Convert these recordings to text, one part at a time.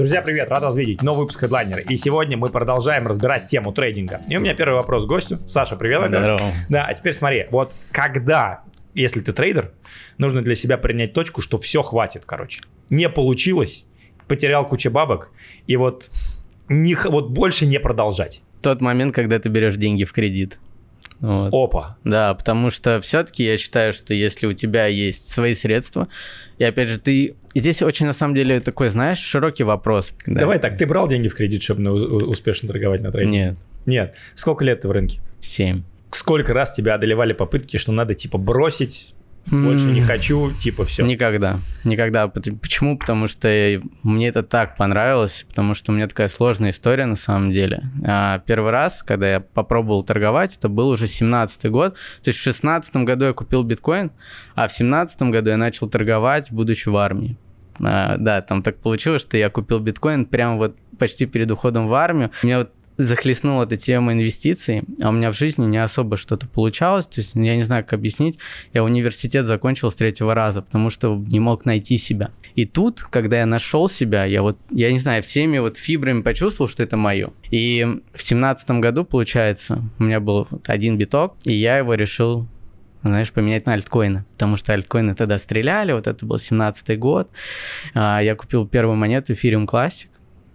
Друзья, привет, рад вас видеть. Новый выпуск Headliner. И сегодня мы продолжаем разбирать тему трейдинга. И у меня первый вопрос к гостю. Саша, привет. Здорово. Да, а теперь смотри, вот когда, если ты трейдер, нужно для себя принять точку, что все хватит, короче. Не получилось, потерял кучу бабок, и вот, не, вот больше не продолжать. Тот момент, когда ты берешь деньги в кредит. Вот. Опа. Да, потому что все-таки я считаю, что если у тебя есть свои средства, и опять же, ты... Здесь очень, на самом деле, такой, знаешь, широкий вопрос. Да. Давай так, ты брал деньги в кредит, чтобы успешно торговать на трейдинге? Нет. Нет. Сколько лет ты в рынке? Семь. Сколько раз тебя одолевали попытки, что надо, типа, бросить, больше не хочу, типа все. Никогда, никогда. Почему? Потому что мне это так понравилось, потому что у меня такая сложная история на самом деле. А первый раз, когда я попробовал торговать, это был уже 17 год. То есть в 16 году я купил биткоин, а в 17 году я начал торговать, будучи в армии. А, да, там так получилось, что я купил биткоин прямо вот почти перед уходом в армию. У меня вот захлестнула эта тема инвестиций, а у меня в жизни не особо что-то получалось, то есть я не знаю, как объяснить, я университет закончил с третьего раза, потому что не мог найти себя. И тут, когда я нашел себя, я вот, я не знаю, всеми вот фибрами почувствовал, что это мое. И в семнадцатом году, получается, у меня был один биток, и я его решил знаешь, поменять на альткоины, потому что альткоины тогда стреляли, вот это был 17-й год. А, я купил первую монету Ethereum Classic,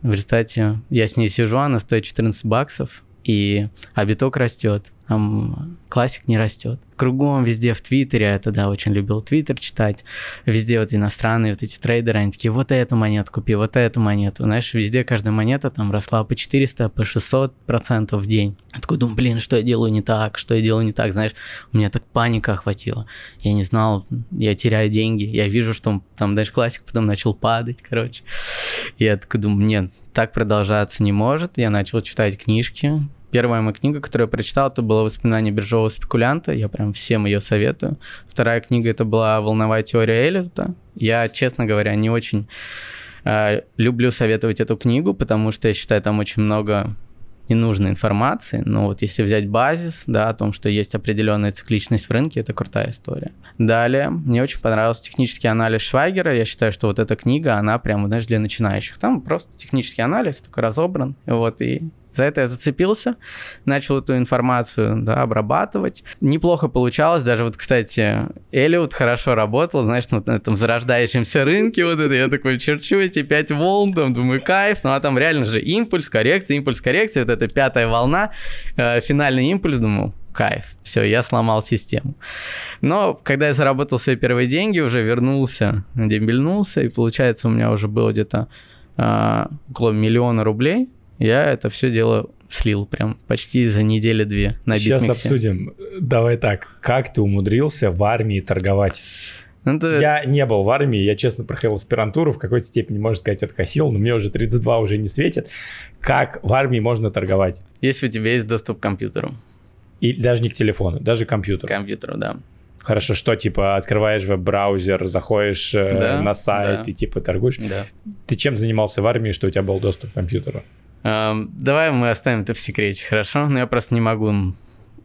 в результате я с ней сижу, она стоит 14 баксов, и а растет, а классик не растет. Кругом везде в Твиттере, я тогда очень любил Твиттер читать, везде вот иностранные вот эти трейдеры, они такие, вот эту монету купи, вот эту монету. Знаешь, везде каждая монета там росла по 400, по 600 процентов в день. Я такой думаю, блин, что я делаю не так, что я делаю не так, знаешь, у меня так паника охватила. Я не знал, я теряю деньги, я вижу, что там даже классик потом начал падать, короче. Я такой думаю, нет, так продолжаться не может. Я начал читать книжки. Первая моя книга, которую я прочитал, это было «Воспоминания биржевого спекулянта». Я прям всем ее советую. Вторая книга это была «Волновая теория Эллиота». Я, честно говоря, не очень э, люблю советовать эту книгу, потому что я считаю, там очень много ненужной информации, но вот если взять базис, да, о том, что есть определенная цикличность в рынке, это крутая история. Далее, мне очень понравился технический анализ Швайгера, я считаю, что вот эта книга, она прям, знаешь, для начинающих. Там просто технический анализ, такой разобран, вот, и за это я зацепился, начал эту информацию да, обрабатывать. Неплохо получалось, даже вот, кстати, Элиот хорошо работал, знаешь, на этом зарождающемся рынке, вот это я такой черчу эти пять волн, там, думаю, кайф, ну а там реально же импульс, коррекция, импульс, коррекция, вот эта пятая волна, э, финальный импульс, думаю, кайф. Все, я сломал систему. Но когда я заработал свои первые деньги, уже вернулся, дембельнулся, и получается у меня уже было где-то э, около миллиона рублей я это все дело слил прям почти за неделю-две на Сейчас битмиксе. обсудим. Давай так, как ты умудрился в армии торговать? Ну, это... Я не был в армии, я честно проходил аспирантуру, в какой-то степени, можно сказать, откосил, но мне уже 32 уже не светит. Как в армии можно торговать? Если у тебя есть доступ к компьютеру. И даже не к телефону, даже к компьютеру. К компьютеру, да. Хорошо, что типа открываешь веб-браузер, заходишь э, да, на сайт да. и типа торгуешь. Да. Ты чем занимался в армии, что у тебя был доступ к компьютеру? Давай мы оставим это в секрете, хорошо? Но я просто не могу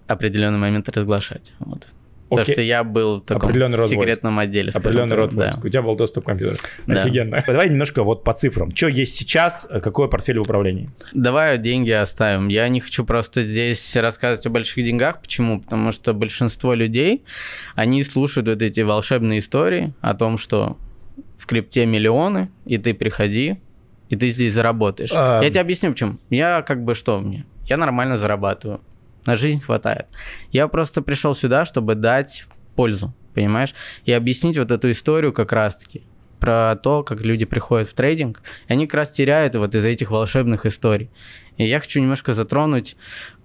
определенный момент разглашать. Вот. Потому что я был в таком секретном отделе. Определенный род да. У тебя был доступ к компьютеру. Да. Офигенно. Давай немножко вот по цифрам. Что есть сейчас, какой портфель в управлении? Давай деньги оставим. Я не хочу просто здесь рассказывать о больших деньгах. Почему? Потому что большинство людей, они слушают вот эти волшебные истории о том, что в крипте миллионы, и ты приходи, и ты здесь заработаешь. А... Я тебе объясню, почему. Я как бы что мне? Я нормально зарабатываю. На жизнь хватает. Я просто пришел сюда, чтобы дать пользу, понимаешь? И объяснить вот эту историю как раз-таки про то, как люди приходят в трейдинг, и они как раз теряют вот из-за этих волшебных историй. И я хочу немножко затронуть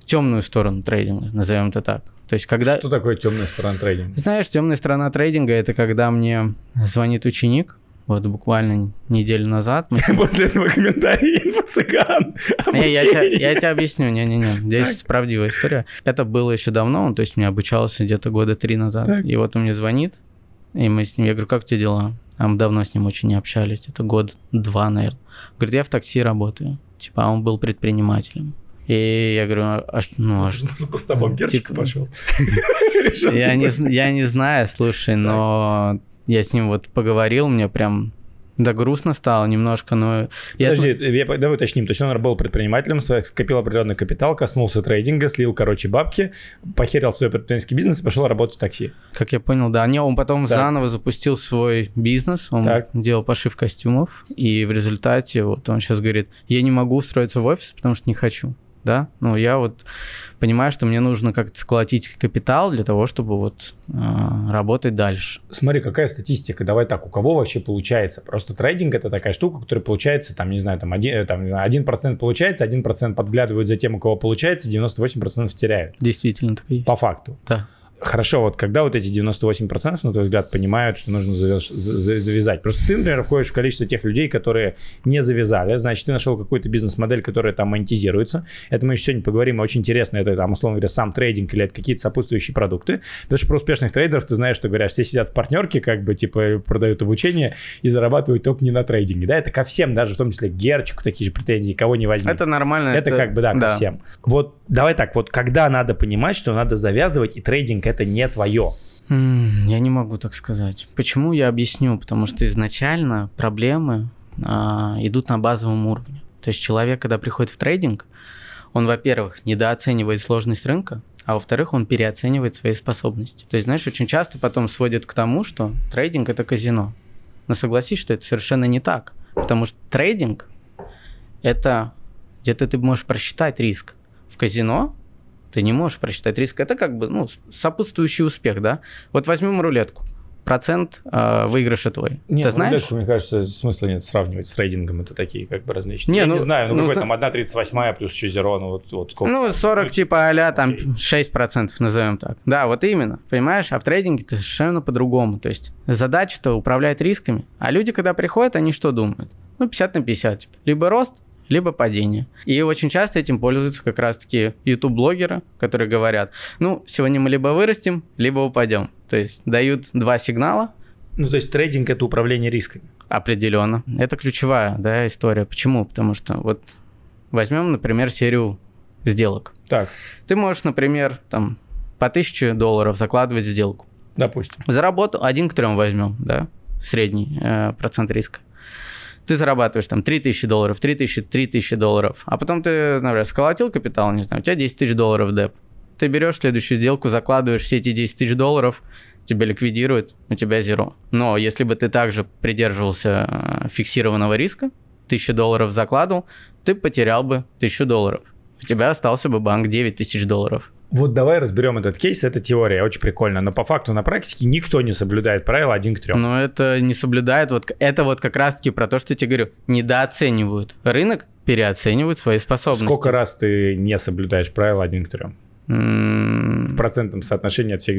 темную сторону трейдинга, назовем это так. То есть когда... Что такое темная сторона трейдинга? Знаешь, темная сторона трейдинга – это когда мне звонит ученик, вот буквально неделю назад. Мы... После этого комментария инфо-цыган. Не, я, я, я тебе объясню, не-не-не, здесь так. правдивая история. Это было еще давно, то есть мне обучался где-то года три назад. Так. И вот он мне звонит, и мы с ним, я говорю, как у тебя дела? А мы давно с ним очень не общались, это год-два, наверное. Говорит, я в такси работаю. Типа, а он был предпринимателем. И я говорю, а, ну а что? С тобой пошел. я не знаю, слушай, но я с ним вот поговорил, мне прям Да, грустно стало немножко, но... Подожди, я... Я, давай уточним. То есть он был предпринимателем, скопил определенный капитал, коснулся трейдинга, слил, короче, бабки, похерил свой предпринимательский бизнес и пошел работать в такси. Как я понял, да. Не, он потом да. заново запустил свой бизнес, он так. делал пошив костюмов, и в результате вот он сейчас говорит, я не могу устроиться в офис, потому что не хочу да, ну я вот понимаю, что мне нужно как-то сколотить капитал для того, чтобы вот э, работать дальше. Смотри, какая статистика, давай так, у кого вообще получается? Просто трейдинг это такая штука, которая получается, там, не знаю, там, один, э, там, один процент получается, один процент подглядывают за тем, у кого получается, 98% теряют. Действительно, так и есть. По факту. Да. Хорошо, вот когда вот эти 98%, на твой взгляд, понимают, что нужно завязать? Просто ты, например, входишь в количество тех людей, которые не завязали, значит, ты нашел какую-то бизнес-модель, которая там монетизируется. Это мы еще сегодня поговорим, очень интересно, это там, условно говоря, сам трейдинг или это какие-то сопутствующие продукты. Потому что про успешных трейдеров ты знаешь, что говорят, все сидят в партнерке, как бы, типа, продают обучение и зарабатывают только не на трейдинге, да? Это ко всем, даже в том числе Герчику такие же претензии, кого не возьми. Это нормально. Это, это как бы, да, да, ко всем. Вот давай так, вот когда надо понимать, что надо завязывать, и трейдинг это не твое? Я не могу так сказать. Почему я объясню? Потому что изначально проблемы а, идут на базовом уровне. То есть человек, когда приходит в трейдинг, он, во-первых, недооценивает сложность рынка, а во-вторых, он переоценивает свои способности. То есть, знаешь, очень часто потом сводит к тому, что трейдинг – это казино. Но согласись, что это совершенно не так. Потому что трейдинг – это где-то ты можешь просчитать риск. В казино ты не можешь просчитать риск. Это как бы ну, сопутствующий успех, да? Вот возьмем рулетку. Процент э, выигрыша твой. Нет, Ты знаешь? Рулетку, мне кажется, смысла нет сравнивать с трейдингом. Это такие как бы различные. Не, Я ну, не знаю, ну, ну какой там 1,38 плюс еще зеро, ну вот, вот сколько? Ну, 40 типа а там 6% назовем так. Да, вот именно, понимаешь? А в трейдинге это совершенно по-другому. То есть задача-то управлять рисками. А люди, когда приходят, они что думают? Ну, 50 на 50. Типа. Либо рост, либо падение. И очень часто этим пользуются как раз-таки YouTube-блогеры, которые говорят, ну, сегодня мы либо вырастем, либо упадем. То есть дают два сигнала. Ну, то есть трейдинг – это управление рисками. Определенно. Это ключевая да, история. Почему? Потому что вот возьмем, например, серию сделок. Так. Ты можешь, например, там по 1000 долларов закладывать сделку. Допустим. Заработал, один к трем возьмем, да, средний э, процент риска ты зарабатываешь там 3000 долларов, 3000, 3000 долларов, а потом ты, например, сколотил капитал, не знаю, у тебя 10 тысяч долларов деп. Ты берешь следующую сделку, закладываешь все эти 10 тысяч долларов, тебя ликвидируют, у тебя зеро. Но если бы ты также придерживался э, фиксированного риска, 1000 долларов закладывал, ты потерял бы 1000 долларов. У тебя остался бы банк 9 тысяч долларов. Вот давай разберем этот кейс, это теория, очень прикольно, но по факту на практике никто не соблюдает правила один к трем. Но это не соблюдает, вот это вот как раз-таки про то, что я тебе говорю, недооценивают рынок, переоценивают свои способности. Сколько раз ты не соблюдаешь правила один к трем? В процентном соотношении от всех.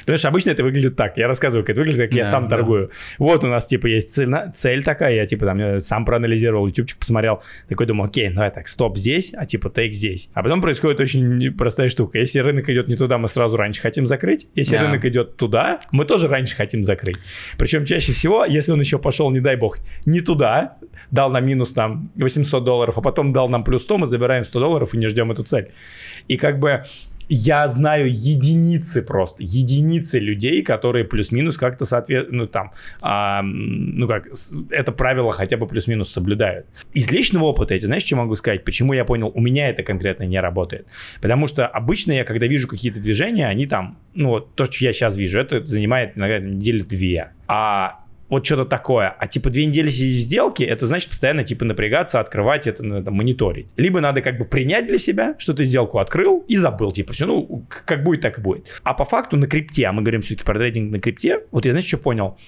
Потому что обычно это выглядит так. Я рассказываю, как это выглядит, как я сам торгую. Вот у нас, типа, есть цель, цель такая, я, типа, там, сам проанализировал, ютубчик посмотрел, такой думаю, окей, давай так, стоп здесь, а, типа, тейк здесь. А потом происходит очень простая штука. Если рынок идет не туда, мы сразу раньше хотим закрыть. Если рынок идет туда, мы тоже раньше хотим закрыть. Причем чаще всего, если он еще пошел, не дай бог, не туда, дал нам минус там 800 долларов, а потом дал нам плюс 100, мы забираем 100 долларов и не ждем эту цель. И как бы я знаю единицы просто, единицы людей, которые плюс-минус как-то соответственно, ну там, а, ну как, это правило хотя бы плюс-минус соблюдают. Из личного опыта, я знаешь, что могу сказать, почему я понял, у меня это конкретно не работает. Потому что обычно я, когда вижу какие-то движения, они там, ну вот то, что я сейчас вижу, это занимает иногда недели две. А вот что-то такое. А типа две недели сидеть в сделке, это значит постоянно типа напрягаться, открывать это, это мониторить. Либо надо как бы принять для себя, что ты сделку открыл и забыл, типа все, ну как будет, так и будет. А по факту на крипте, а мы говорим все-таки про трейдинг на крипте, вот я знаешь, что понял?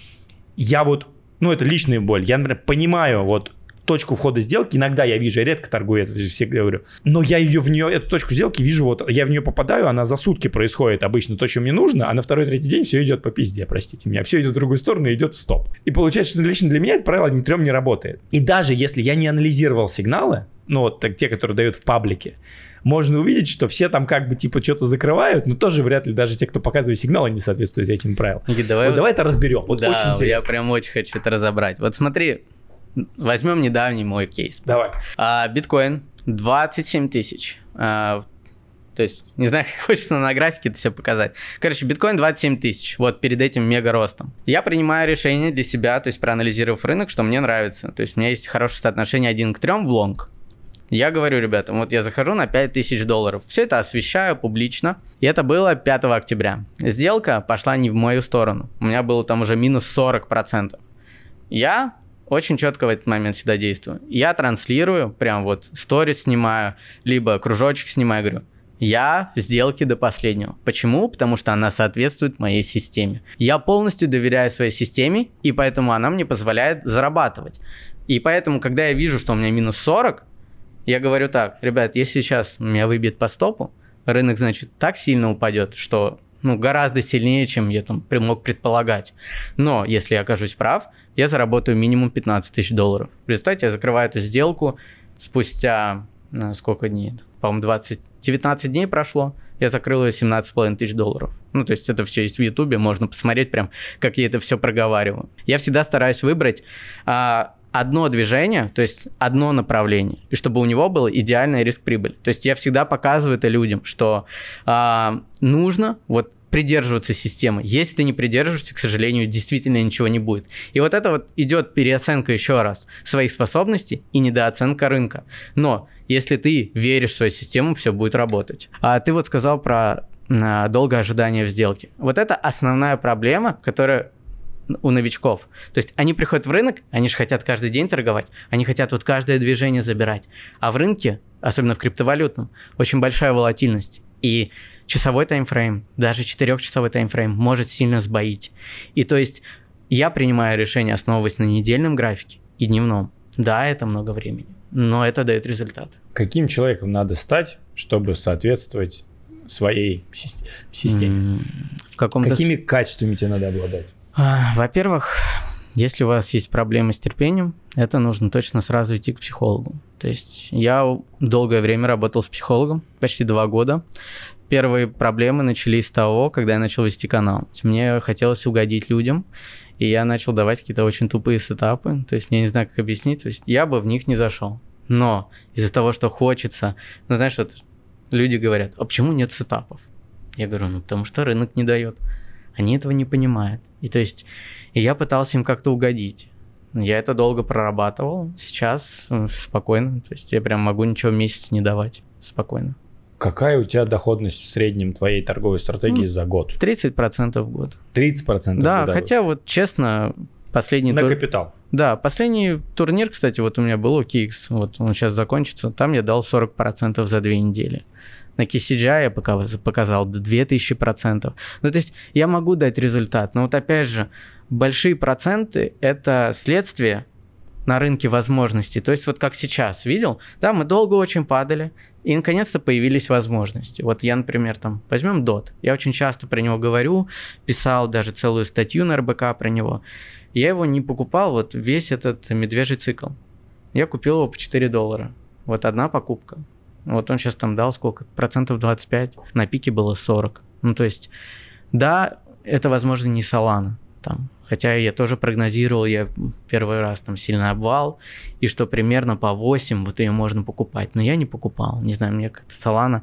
Я вот, ну это личная боль, я, например, понимаю вот точку входа сделки, иногда я вижу, я редко торгую, это всегда говорю, но я ее в нее, эту точку сделки вижу, вот я в нее попадаю, она за сутки происходит обычно то, что мне нужно, а на второй-третий день все идет по пизде, простите меня, все идет в другую сторону и идет в стоп. И получается, что лично для меня это правило ни трем не работает. И даже если я не анализировал сигналы, ну вот так, те, которые дают в паблике, можно увидеть, что все там как бы типа что-то закрывают, но тоже вряд ли даже те, кто показывает сигналы, не соответствуют этим правилам. Никит, давай, вот, давай это разберем. Вот да, очень интересно. я прям очень хочу это разобрать. Вот смотри, Возьмем недавний мой кейс. Давай. А, биткоин 27 тысяч. А, То есть, не знаю, как хочется на графике это все показать. Короче, биткоин 27 тысяч, вот перед этим мега ростом. Я принимаю решение для себя, то есть проанализировав рынок, что мне нравится. То есть у меня есть хорошее соотношение 1 к 3 в лонг. Я говорю ребятам, вот я захожу на 5000 долларов. Все это освещаю публично. И это было 5 октября. Сделка пошла не в мою сторону. У меня было там уже минус 40%. Я очень четко в этот момент всегда действую. Я транслирую, прям вот сторис снимаю, либо кружочек снимаю, говорю, я в сделке до последнего. Почему? Потому что она соответствует моей системе. Я полностью доверяю своей системе, и поэтому она мне позволяет зарабатывать. И поэтому, когда я вижу, что у меня минус 40, я говорю так, ребят, если сейчас меня выбьет по стопу, рынок, значит, так сильно упадет, что ну, гораздо сильнее, чем я там мог предполагать. Но если я окажусь прав, я заработаю минимум 15 тысяч долларов. В результате я закрываю эту сделку спустя ну, сколько дней? По-моему, 20, 19 дней прошло, я закрыл ее 17,5 тысяч долларов. Ну, то есть это все есть в Ютубе, можно посмотреть прям, как я это все проговариваю. Я всегда стараюсь выбрать а, одно движение, то есть одно направление, и чтобы у него был идеальный риск-прибыль. То есть я всегда показываю это людям, что а, нужно вот придерживаться системы. Если ты не придерживаешься, к сожалению, действительно ничего не будет. И вот это вот идет переоценка еще раз своих способностей и недооценка рынка. Но если ты веришь в свою систему, все будет работать. А ты вот сказал про а, долгое ожидание в сделке. Вот это основная проблема, которая у новичков. То есть они приходят в рынок, они же хотят каждый день торговать, они хотят вот каждое движение забирать. А в рынке, особенно в криптовалютном, очень большая волатильность. И часовой таймфрейм, даже 4-часовой таймфрейм может сильно сбоить. И то есть я принимаю решение, основываясь на недельном графике и дневном. Да, это много времени, но это дает результат. Каким человеком надо стать, чтобы соответствовать своей системе? В каком Какими качествами тебе надо обладать? А, во-первых, если у вас есть проблемы с терпением, это нужно точно сразу идти к психологу. То есть я долгое время работал с психологом, почти два года. Первые проблемы начались с того, когда я начал вести канал. Мне хотелось угодить людям, и я начал давать какие-то очень тупые сетапы. То есть я не знаю, как объяснить. То есть я бы в них не зашел. Но из-за того, что хочется, ну знаешь, вот люди говорят, а почему нет сетапов? Я говорю, ну потому что рынок не дает. Они этого не понимают. И то есть и я пытался им как-то угодить. Я это долго прорабатывал. Сейчас спокойно. То есть я прям могу ничего в месяц не давать. Спокойно. Какая у тебя доходность в среднем твоей торговой стратегии ну, за год? 30% в год. 30% Да, годовых. хотя вот честно, последний... На тур... капитал. Да, последний турнир, кстати, вот у меня был у KX, вот он сейчас закончится, там я дал 40% за две недели. На KCGI я показал 2000%. Ну, то есть я могу дать результат, но вот опять же, большие проценты – это следствие на рынке возможностей. То есть вот как сейчас, видел? Да, мы долго очень падали, и наконец-то появились возможности. Вот я, например, там, возьмем DOT. Я очень часто про него говорю, писал даже целую статью на РБК про него. Я его не покупал, вот весь этот медвежий цикл. Я купил его по 4 доллара. Вот одна покупка. Вот он сейчас там дал сколько? Процентов 25. На пике было 40. Ну, то есть, да, это, возможно, не Solana. Там, хотя я тоже прогнозировал, я первый раз там сильный обвал, и что примерно по 8 вот ее можно покупать. Но я не покупал. Не знаю, мне как-то Solana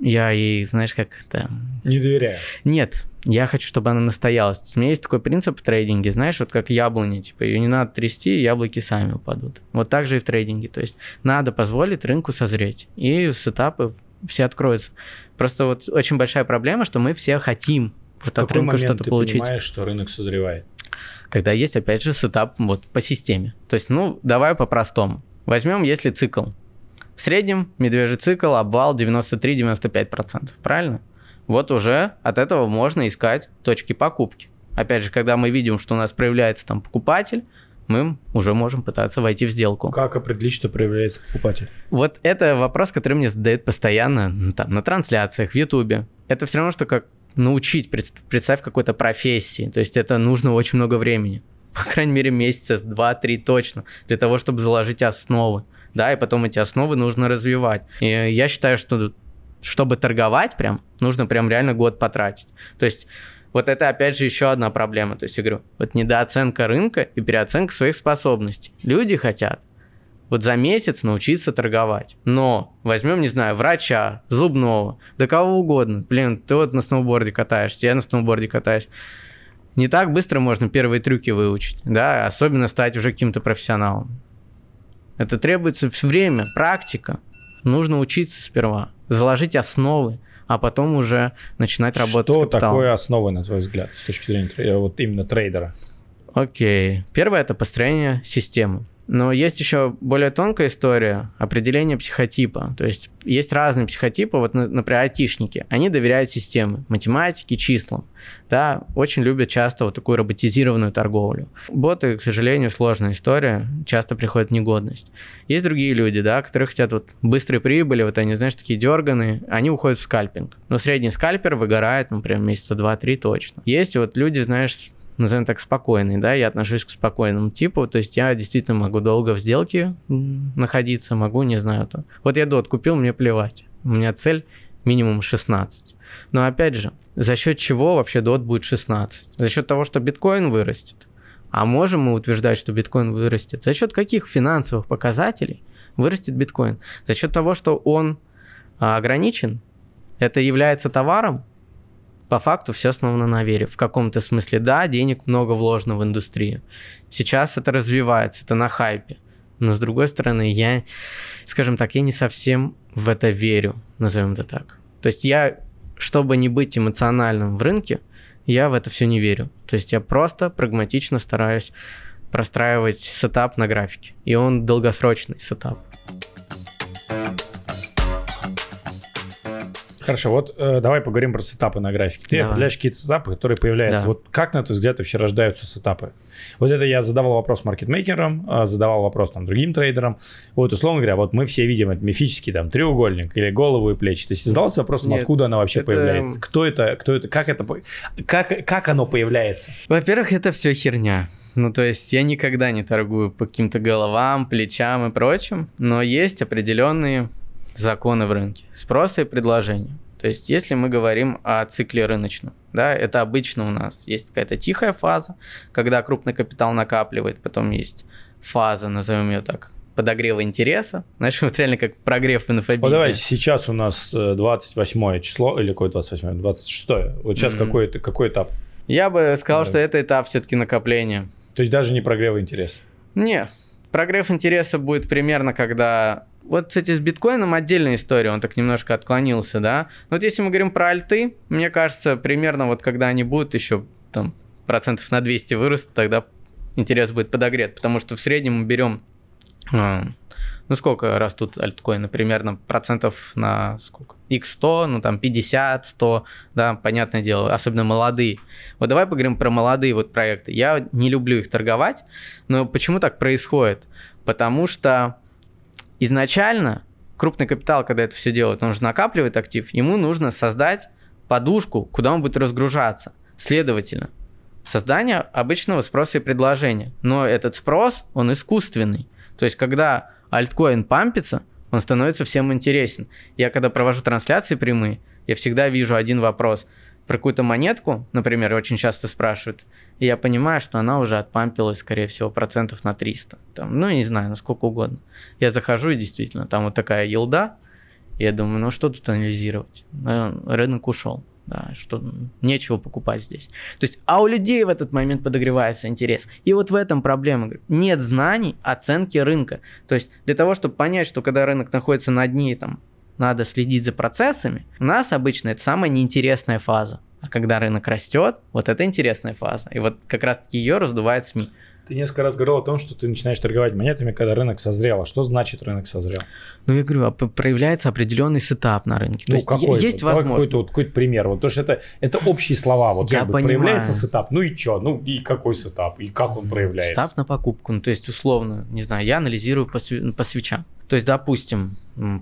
я ей, знаешь, как это... Не доверяю. Нет, я хочу, чтобы она настоялась. У меня есть такой принцип в трейдинге, знаешь, вот как яблони, типа, ее не надо трясти, яблоки сами упадут. Вот так же и в трейдинге, то есть надо позволить рынку созреть, и сетапы все откроются. Просто вот очень большая проблема, что мы все хотим вот в от рынка что-то ты получить. понимаешь, что рынок созревает? Когда есть, опять же, сетап вот по системе. То есть, ну, давай по-простому. Возьмем, если цикл. В среднем медвежий цикл, обвал 93-95%, правильно? Вот уже от этого можно искать точки покупки. Опять же, когда мы видим, что у нас проявляется там покупатель, мы уже можем пытаться войти в сделку. Как определить, что проявляется покупатель? Вот это вопрос, который мне задают постоянно там, на трансляциях, в Ютубе. Это все равно, что как научить, представь какой-то профессии. То есть это нужно очень много времени. По крайней мере, месяца два-три точно, для того, чтобы заложить основы да, и потом эти основы нужно развивать. И я считаю, что чтобы торговать прям, нужно прям реально год потратить. То есть вот это опять же еще одна проблема. То есть я говорю, вот недооценка рынка и переоценка своих способностей. Люди хотят вот за месяц научиться торговать. Но возьмем, не знаю, врача, зубного, да кого угодно. Блин, ты вот на сноуборде катаешься, я на сноуборде катаюсь. Не так быстро можно первые трюки выучить, да, особенно стать уже каким-то профессионалом. Это требуется время, практика. Нужно учиться сперва, заложить основы, а потом уже начинать работать Что с капиталом. такое основы, на твой взгляд, с точки зрения вот именно трейдера? Окей. Первое – это построение системы. Но есть еще более тонкая история определения психотипа. То есть есть разные психотипы, вот, например, айтишники. Они доверяют системе, математике, числам. Да, очень любят часто вот такую роботизированную торговлю. Боты, к сожалению, сложная история, часто приходит негодность. Есть другие люди, да, которые хотят вот быстрой прибыли, вот они, знаешь, такие дерганые, они уходят в скальпинг. Но средний скальпер выгорает, например, месяца два-три точно. Есть вот люди, знаешь, назовем так, спокойный, да, я отношусь к спокойному типу, то есть я действительно могу долго в сделке находиться, могу, не знаю, то. Вот я дот купил, мне плевать, у меня цель минимум 16. Но опять же, за счет чего вообще дот будет 16? За счет того, что биткоин вырастет. А можем мы утверждать, что биткоин вырастет? За счет каких финансовых показателей вырастет биткоин? За счет того, что он а, ограничен? Это является товаром? По факту все основано на вере. В каком-то смысле, да, денег много вложено в индустрию. Сейчас это развивается, это на хайпе. Но с другой стороны, я, скажем так, я не совсем в это верю, назовем это так. То есть я, чтобы не быть эмоциональным в рынке, я в это все не верю. То есть я просто прагматично стараюсь простраивать сетап на графике. И он долгосрочный сетап. Хорошо, вот э, давай поговорим про сетапы на графике. Ты давай. определяешь какие-то сетапы, которые появляются. Да. Вот как, на твой взгляд, вообще рождаются сетапы? Вот это я задавал вопрос маркетмейкерам, а, задавал вопрос там другим трейдерам. Вот, условно говоря, вот мы все видим этот мифический там треугольник или голову и плечи. Ты задался вопросом, Нет, откуда она вообще это... появляется? Кто это, кто это, как это, как, как оно появляется? Во-первых, это все херня. Ну, то есть я никогда не торгую по каким-то головам, плечам и прочим, но есть определенные законы в рынке. Спроса и предложения. То есть, если мы говорим о цикле рыночном, да, это обычно у нас есть какая-то тихая фаза, когда крупный капитал накапливает, потом есть фаза, назовем ее так, подогрева интереса. Знаешь, вот реально как прогрев в инфобизе. Вот давайте, сейчас у нас 28 э, число, или какое 28 26 Вот сейчас mm-hmm. какой, какой этап? Я бы сказал, да. что это этап все-таки накопления. То есть даже не прогрева интереса? Не, прогрев интереса будет примерно, когда вот, кстати, с биткоином отдельная история, он так немножко отклонился, да. Но вот если мы говорим про альты, мне кажется, примерно вот когда они будут еще там процентов на 200 вырастут, тогда интерес будет подогрет, потому что в среднем мы берем, а, ну сколько растут альткоины, примерно процентов на сколько? X100, ну там 50, 100, да, понятное дело, особенно молодые. Вот давай поговорим про молодые вот проекты. Я не люблю их торговать, но почему так происходит? Потому что изначально крупный капитал, когда это все делает, он же накапливает актив, ему нужно создать подушку, куда он будет разгружаться. Следовательно, создание обычного спроса и предложения. Но этот спрос, он искусственный. То есть, когда альткоин пампится, он становится всем интересен. Я когда провожу трансляции прямые, я всегда вижу один вопрос – про какую-то монетку, например, очень часто спрашивают, и я понимаю, что она уже отпампилась, скорее всего, процентов на 300. Там, ну, не знаю, на сколько угодно. Я захожу, и действительно, там вот такая елда, я думаю, ну, что тут анализировать? Ну, рынок ушел. Да, что нечего покупать здесь. То есть, а у людей в этот момент подогревается интерес. И вот в этом проблема. Нет знаний оценки рынка. То есть, для того, чтобы понять, что когда рынок находится на дне там, надо следить за процессами, у нас обычно это самая неинтересная фаза. А когда рынок растет, вот это интересная фаза. И вот как раз-таки ее раздувает СМИ. Ты несколько раз говорил о том, что ты начинаешь торговать монетами, когда рынок созрел. А что значит рынок созрел? Ну, я говорю, а проявляется определенный сетап на рынке. Ну, То есть какой есть возможность. Какой-то, вот, какой-то пример. Вот, потому что это, это общие слова. Вот я как бы проявляется сетап. Ну и что? Ну и какой сетап? И как он проявляется? Сетап на покупку. Ну, то есть, условно, не знаю, я анализирую по, по свечам. То есть, допустим,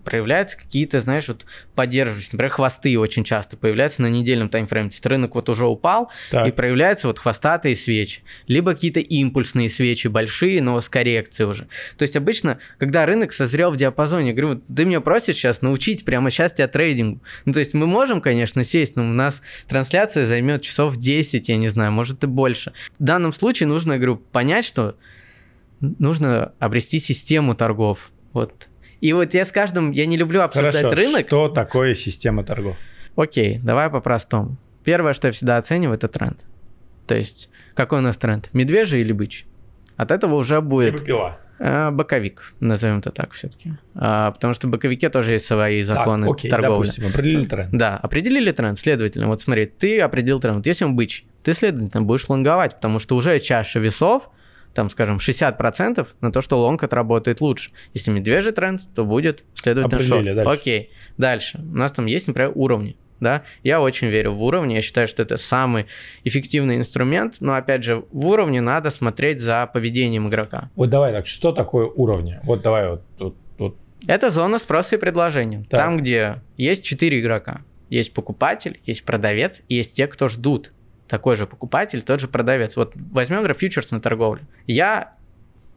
проявляются какие-то, знаешь, вот поддерживающие, например, хвосты очень часто появляются на недельном таймфрейме. То есть рынок вот уже упал, так. и проявляются вот хвостатые свечи. Либо какие-то импульсные свечи большие, но с коррекцией уже. То есть обычно, когда рынок созрел в диапазоне, я говорю, ты меня просишь сейчас научить прямо сейчас тебя трейдингу. Ну, то есть мы можем, конечно, сесть, но у нас трансляция займет часов 10, я не знаю, может и больше. В данном случае нужно, я говорю, понять, что нужно обрести систему торгов. Вот. И вот я с каждым, я не люблю обсуждать Хорошо, рынок. что такое система торгов? Окей, давай по-простому. Первое, что я всегда оцениваю, это тренд. То есть, какой у нас тренд? Медвежий или бычий? От этого уже будет... Пила. Э, боковик, назовем это так все-таки. А, потому что в боковике тоже есть свои законы так, окей, торговли. Допустим, определили тренд. Да, определили тренд, следовательно, вот смотри, ты определил тренд. Вот если он бычий, ты, следовательно, будешь лонговать, потому что уже чаша весов, там, скажем, 60% на то, что лонг отработает лучше. Если медвежий тренд, то будет, следовательно, шорт. дальше. Окей, дальше. У нас там есть, например, уровни. Да, я очень верю в уровни, я считаю, что это самый эффективный инструмент, но опять же, в уровне надо смотреть за поведением игрока. Вот давай так, что такое уровни? Вот давай вот, вот, вот. Это зона спроса и предложения. Так. Там, где есть четыре игрока. Есть покупатель, есть продавец, и есть те, кто ждут. Такой же покупатель, тот же продавец. Вот возьмем, например, фьючерсную торговлю. Я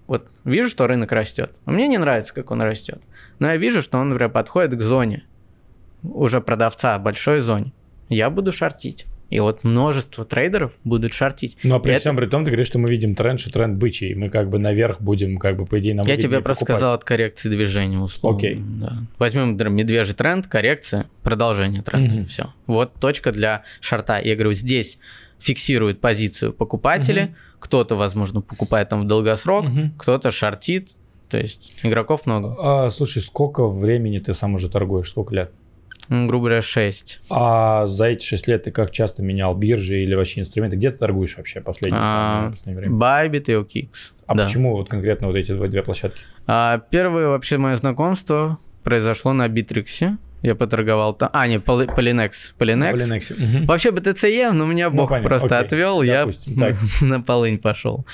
вот вижу, что рынок растет. Мне не нравится, как он растет. Но я вижу, что он, например, подходит к зоне уже продавца, большой зоне. Я буду шортить. И вот множество трейдеров будут шортить. Ну, а при Это- всем при том, ты говоришь, что мы видим тренд, что тренд бычий, и мы как бы наверх будем, как бы, по идее, нам Я тебе просто покупать. сказал от коррекции движения условно. Окей. Да. Возьмем например, медвежий тренд, коррекция, продолжение тренда. Мгм. Все. Вот точка для шорта. Я говорю, здесь фиксируют позицию покупатели, Мгм. кто-то, возможно, покупает там в долгосрок, Мгм. кто-то шортит. То есть игроков много. А, слушай, сколько времени ты сам уже торгуешь? Сколько лет? Ну, грубо говоря, 6. А за эти 6 лет ты как часто менял биржи или вообще инструменты? Где ты торгуешь вообще последнее, А, последнее время? Bybit и OKX. А да. почему вот конкретно вот эти две площадки? А, первое вообще мое знакомство произошло на Битриксе. Я поторговал там. А, не, Poly- Polynex. Polynex. Polynex. Мгм. Вообще BTCE, но меня Ну, бог понятно, просто окей. отвел, я Допустим, так. на полынь пошел.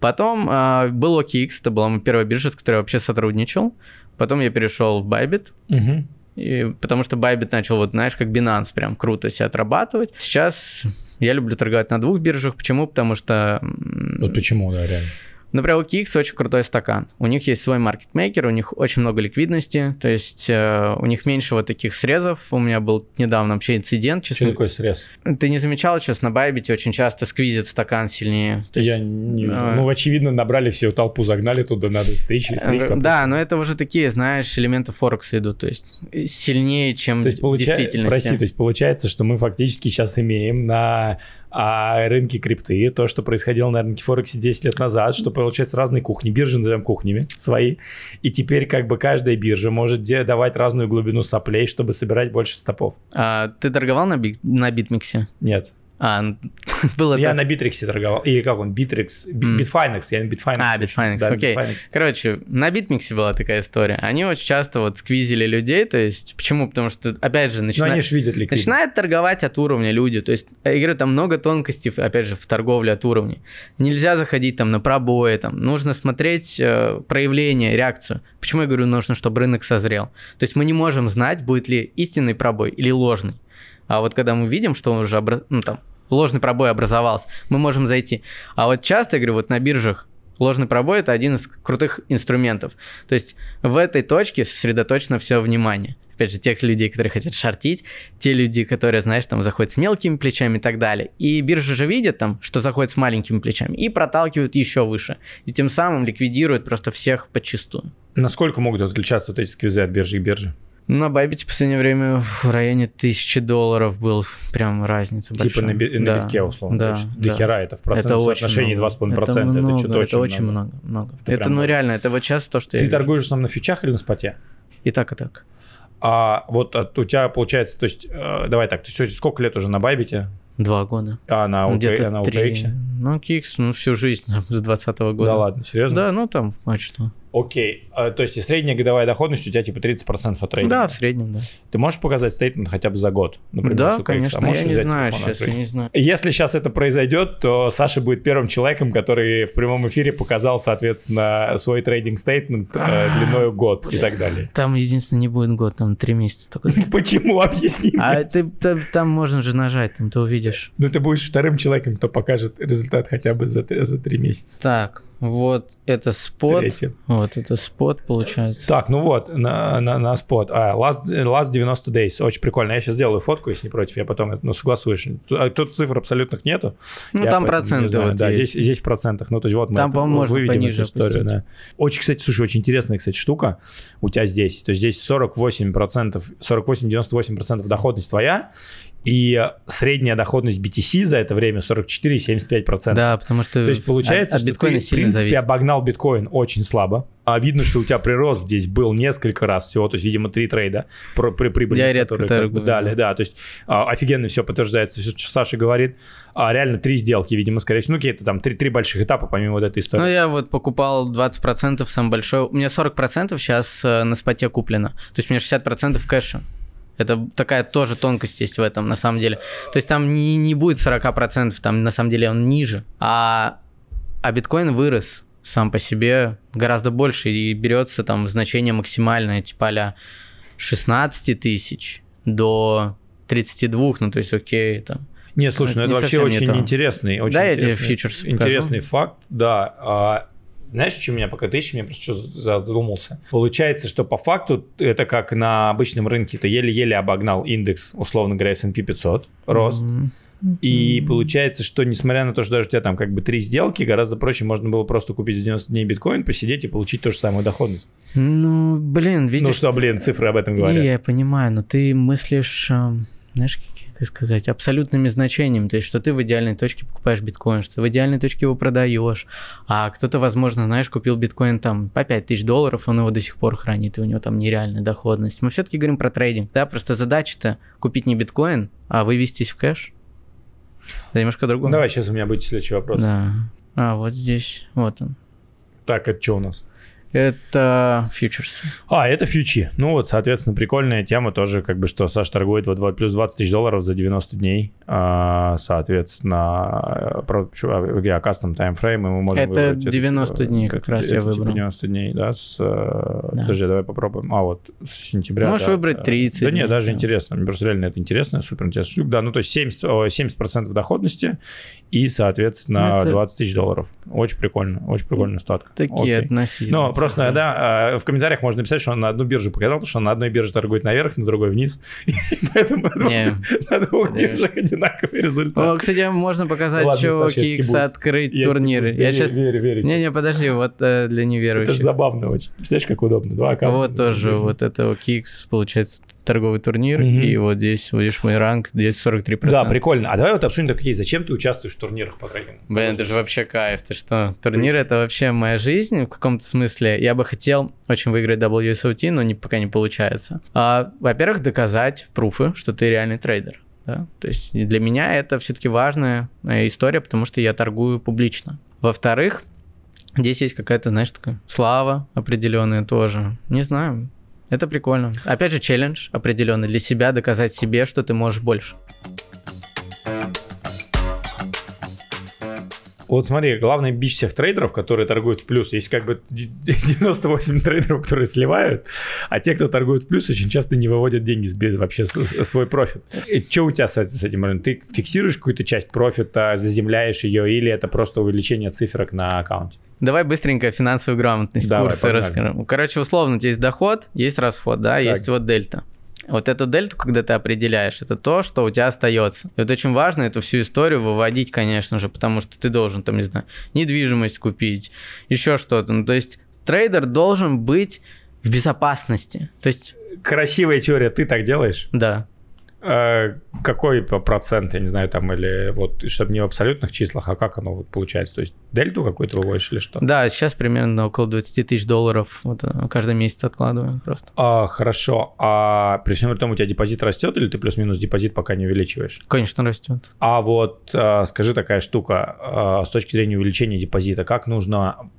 Потом а, был OKX, это была моя первая биржа, с которой я вообще сотрудничал. Потом я перешел в Bybit, Мгм. И, потому что Bybit начал, вот знаешь, как Binance, прям круто себя отрабатывать. Сейчас я люблю торговать на двух биржах. Почему? Потому что... Вот почему, да, реально. Например, у KX очень крутой стакан. У них есть свой маркетмейкер, у них очень много ликвидности, то есть э, у них меньше вот таких срезов. У меня был недавно вообще инцидент. Что Честно, такое срез? ты не замечал, сейчас на Байбите очень часто сквизит стакан сильнее. То есть, Я не э, Ну, очевидно, набрали всю толпу, загнали туда, надо стричь и стричь. э, Да, но это уже такие, знаешь, элементы Форекса идут, то есть сильнее, чем То есть, в получа- действительности. Прости, то есть получается, что мы фактически сейчас имеем на а, рынке крипты то, что происходило на рынке Форексе 10 лет назад, что получается разные кухни, биржи назовем кухнями свои, и теперь как бы каждая биржа может давать разную глубину соплей, чтобы собирать больше стопов. А, ты торговал на, бит, на BitMEX е? Нет. А, н- было Я так. на Bittrex е торговал. Или как он? Bittrex. Би- М. Bitfinex. Я на Bitfinex. А. Bitfinex, Да, окей. Bitfinex. Короче, на BitMEX е была такая история. Они очень часто вот сквизили людей, то есть почему? Потому что, опять же, Но начинают... они же видят ликвидность. Начинают торговать от уровня люди. То есть, я говорю, там много тонкостей, опять же, в торговле от уровня. Нельзя заходить там на пробои, там нужно смотреть э, проявление, реакцию. Почему я говорю, нужно, чтобы рынок созрел? То есть мы не можем знать, будет ли истинный пробой или ложный. А вот когда мы видим, что он уже обра- ну, там, ложный пробой образовался, мы можем зайти. А вот часто, я говорю, вот на биржах ложный пробой это один из крутых инструментов. То есть в этой точке сосредоточено все внимание. Опять же, тех людей, которые хотят шортить, те люди, которые, знаешь, там заходят с мелкими плечами и так далее. И биржа же видит там, что заходит с маленькими плечами и проталкивают еще выше. И тем самым ликвидируют просто всех подчистую. Насколько могут отличаться вот эти сквизы от биржи к бирже? На Байбите в последнее время в районе тысячи долларов был прям разница Типа большая. на, би- на Да, битке, условно. Да, да. до хера это в процентном Это соотношении много. 2,5%. Это, Это много, что-то это очень, много. много. много. Это Это, прям ну реально, это вот сейчас то, что я Ты торгуешь основном на фьючах или на споте? И так, и так. А вот а, у тебя получается, то есть, э, давай так, ты всё- сколько лет уже на Байбите, Два года. а на, Ну, Где-то на. UKX? Ну, Кикс, ну, всю жизнь, с 20 года. Да ладно, серьезно? Да, ну там, а что? Окей, А, то есть и средняя годовая доходность у тебя типа 30% от трейдинга? Да, в среднем, да. Ты можешь показать стейтмент хотя бы за год? например, да? А конечно, можешь я не знаю сейчас, я открыть? не знаю. Если сейчас это произойдет, то Саша будет первым человеком, который в прямом эфире показал, соответственно, свой трейдинг стейтмент э, длиной год и так далее. Там единственное не будет год, там три месяца только. Почему? Объясни. А ты, та- там можно же нажать, там ты увидишь. Ну, ты будешь вторым человеком, кто покажет результат хотя бы за, за три месяца. Так, Вот это спот. Третье. Вот это спот получается. Так, ну вот, на, на, на спот. А, last, last 90 days. Очень прикольно. Я сейчас сделаю фотку, если не против. Я потом, ну, согласуешь. А тут цифр абсолютных нету. Ну, там проценты вот Да, здесь, здесь в процентах. Ну, то есть вот мы это, можно выведем пониже эту историю. Да. Очень, кстати, слушай, очень интересная, кстати, штука у тебя здесь. То есть здесь 48%, 48-98% доходность твоя, и средняя доходность BTC за это время 44,75%. Да, потому что То есть получается, от, от что ты, в принципе, зависит. обогнал биткоин очень слабо. А видно, что у тебя прирост здесь был несколько раз всего, то есть, видимо, три трейда про, при прибыли, Я редко которые как бы, дали. Да, то есть а, офигенно все подтверждается, все, что Саша говорит. А реально три сделки, видимо, скорее всего, ну какие-то там три, три больших этапа, помимо вот этой истории. Ну, я вот покупал 20%, самый большой. У меня 40% сейчас э, на споте куплено. То есть у меня 60% кэша. Это такая тоже тонкость есть в этом, на самом деле. То есть там не, не будет 40%, там на самом деле он ниже. А, а биткоин вырос сам по себе гораздо больше и берется там значение максимальное, типа а 16 тысяч до 32, ну то есть окей, там. Не, слушай, ну это вообще очень интересный, очень да, интересный, я тебе фьючерс интересный факт, да. А знаешь, что меня пока ты еще меня просто что задумался? Получается, что по факту это как на обычном рынке, ты еле-еле обогнал индекс, условно говоря, S&P 500, рост. Mm-hmm. И получается, что несмотря на то, что даже у тебя там как бы три сделки, гораздо проще можно было просто купить за 90 дней биткоин, посидеть и получить ту же самую доходность. Ну, блин, видишь... Ну что, блин, цифры об этом говорят. Я, я понимаю, но ты мыслишь, знаешь, как сказать, абсолютными значениями. То есть, что ты в идеальной точке покупаешь биткоин, что ты в идеальной точке его продаешь. А кто-то, возможно, знаешь, купил биткоин там по 5 тысяч долларов, он его до сих пор хранит, и у него там нереальная доходность. Мы все-таки говорим про трейдинг. Да, просто задача-то купить не биткоин, а вывестись в кэш. Это немножко другое. Давай, сейчас у меня будет следующий вопрос. Да. А, вот здесь, вот он. Так, это что у нас? Это фьючерс. А, это фьючи. Ну вот, соответственно, прикольная тема тоже, как бы, что Саша торгует вот плюс 20 тысяч долларов за 90 дней. А, соответственно, про, а, кастом таймфрейм, и мы можем Это 90 это, дней как это, раз это, я типа выбрал. 90 дней, да, с... Э, да. Подожди, давай попробуем. А, вот, с сентября. Можешь да, выбрать 30 Да дней, нет, даже да. интересно. Мне просто реально это интересно, супер интересно. Да, ну то есть 70, 70% доходности и, соответственно, это... 20 тысяч долларов. Очень прикольно, очень прикольная статка. Такие Окей. относительно. Ну, просто, да, а, в комментариях можно написать, что он на одну биржу показал, что он на одной бирже торгует наверх, на другой вниз. Поэтому на двух биржах одинаковый результат. Кстати, можно показать, что Kix открыть турниры. Я сейчас... Верю, верю. Не-не, подожди, вот э, для неверующих. Это же забавно очень. Представляешь, как удобно. Два аккаунта. Вот тоже, вот это Kix, получается, торговый турнир, mm-hmm. и вот здесь, видишь, мой ранг, здесь 43%. Да, прикольно. А давай вот обсудим такие, зачем ты участвуешь в турнирах по крайней Блин, это же вообще кайф, ты что? Турнир это вообще моя жизнь в каком-то смысле. Я бы хотел очень выиграть WSOT, но не, пока не получается. А, во-первых, доказать пруфы, что ты реальный трейдер. Да? То есть для меня это все-таки важная э, история, потому что я торгую публично. Во-вторых, здесь есть какая-то, знаешь, такая слава определенная тоже. Не знаю, это прикольно. Опять же, челлендж определенный для себя, доказать себе, что ты можешь больше. Вот смотри, главный бич всех трейдеров, которые торгуют в плюс, есть как бы 98 трейдеров, которые сливают, а те, кто торгует в плюс, очень часто не выводят деньги без вообще свой профит. Что у тебя с, с этим? Ты фиксируешь какую-то часть профита, заземляешь ее, или это просто увеличение циферок на аккаунте? Давай быстренько финансовую грамотность Давай, курсы погнали. расскажем. Короче, условно, есть доход, есть расход, да, так. есть вот дельта. Вот эту дельту, когда ты определяешь, это то, что у тебя остается. И вот очень важно эту всю историю выводить, конечно же, потому что ты должен, там, не знаю, недвижимость купить, еще что-то. Ну, то есть трейдер должен быть в безопасности. То есть... Красивая теория, ты так делаешь? Да. Э, какой процент, я не знаю, там, или вот, чтобы не в абсолютных числах, а как оно вот получается? То есть дельту какую-то выводишь или что? Да, сейчас примерно около 20 тысяч долларов вот, э, каждый месяц откладываем просто. А, хорошо. А при всем этом у тебя депозит растет или ты плюс-минус депозит пока не увеличиваешь? Конечно, растет. А вот а, скажи такая штука, с точки зрения увеличения депозита, как нужно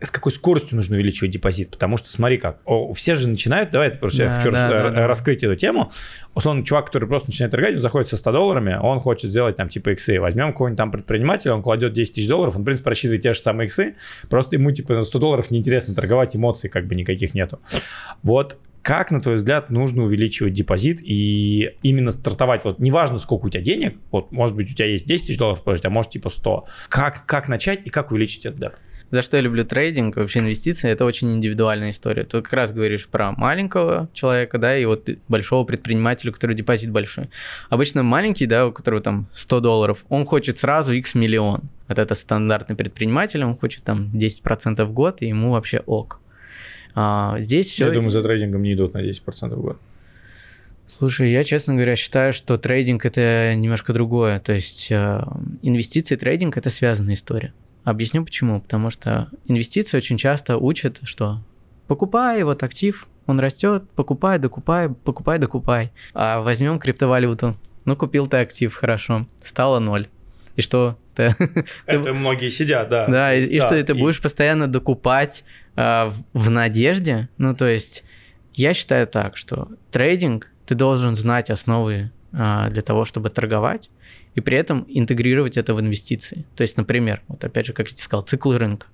с какой скоростью нужно увеличивать депозит, потому что смотри как, о, все же начинают, давай просто да, я хочу да, раз, да, раскрыть да. эту тему, условно, чувак, который просто начинает торговать, он заходит со 100 долларами, он хочет сделать там типа иксы, возьмем какого-нибудь там предпринимателя, он кладет 10 тысяч долларов, он, в принципе, рассчитывает те же самые иксы, просто ему типа на 100 долларов неинтересно торговать, эмоций как бы никаких нету. Вот Как, на твой взгляд, нужно увеличивать депозит и именно стартовать? Вот неважно, сколько у тебя денег, вот, может быть, у тебя есть 10 тысяч долларов, а может, типа 100. Как, как начать и как увеличить этот деп? За что я люблю трейдинг, вообще инвестиции, это очень индивидуальная история. Ты как раз говоришь про маленького человека, да, и вот большого предпринимателя, у которого депозит большой. Обычно маленький, да, у которого там 100 долларов, он хочет сразу x миллион. Вот это стандартный предприниматель, он хочет там 10% в год, и ему вообще ок. А, здесь все... Я думаю, за трейдингом не идут на 10% в год. Слушай, я, честно говоря, считаю, что трейдинг это немножко другое. То есть э, инвестиции и трейдинг это связанная история. Объясню почему. Потому что инвестиции очень часто учат, что покупай вот актив, он растет, покупай, докупай, покупай, докупай. А возьмем криптовалюту. Ну, купил ты актив, хорошо, стало ноль. И что ты... Это многие сидят, да. Да, и, и да, что ты и... будешь постоянно докупать э, в надежде. Ну, то есть, я считаю так, что трейдинг, ты должен знать основы для того, чтобы торговать и при этом интегрировать это в инвестиции. То есть, например, вот опять же, как я тебе сказал, циклы рынка.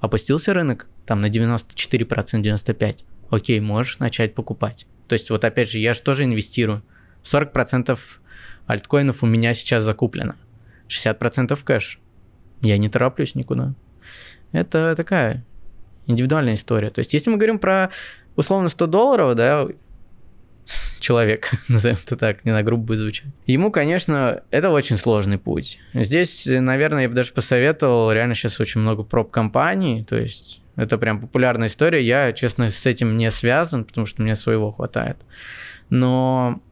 Опустился рынок там на 94%, 95%. Окей, можешь начать покупать. То есть, вот опять же, я же тоже инвестирую. 40% альткоинов у меня сейчас закуплено. 60% кэш. Я не тороплюсь никуда. Это такая индивидуальная история. То есть, если мы говорим про условно 100 долларов, да, человек, назовем это так, не на грубо звучать. Ему, конечно, это очень сложный путь. Здесь, наверное, я бы даже посоветовал, реально сейчас очень много проб-компаний, то есть это прям популярная история. Я, честно, с этим не связан, потому что мне своего хватает. Но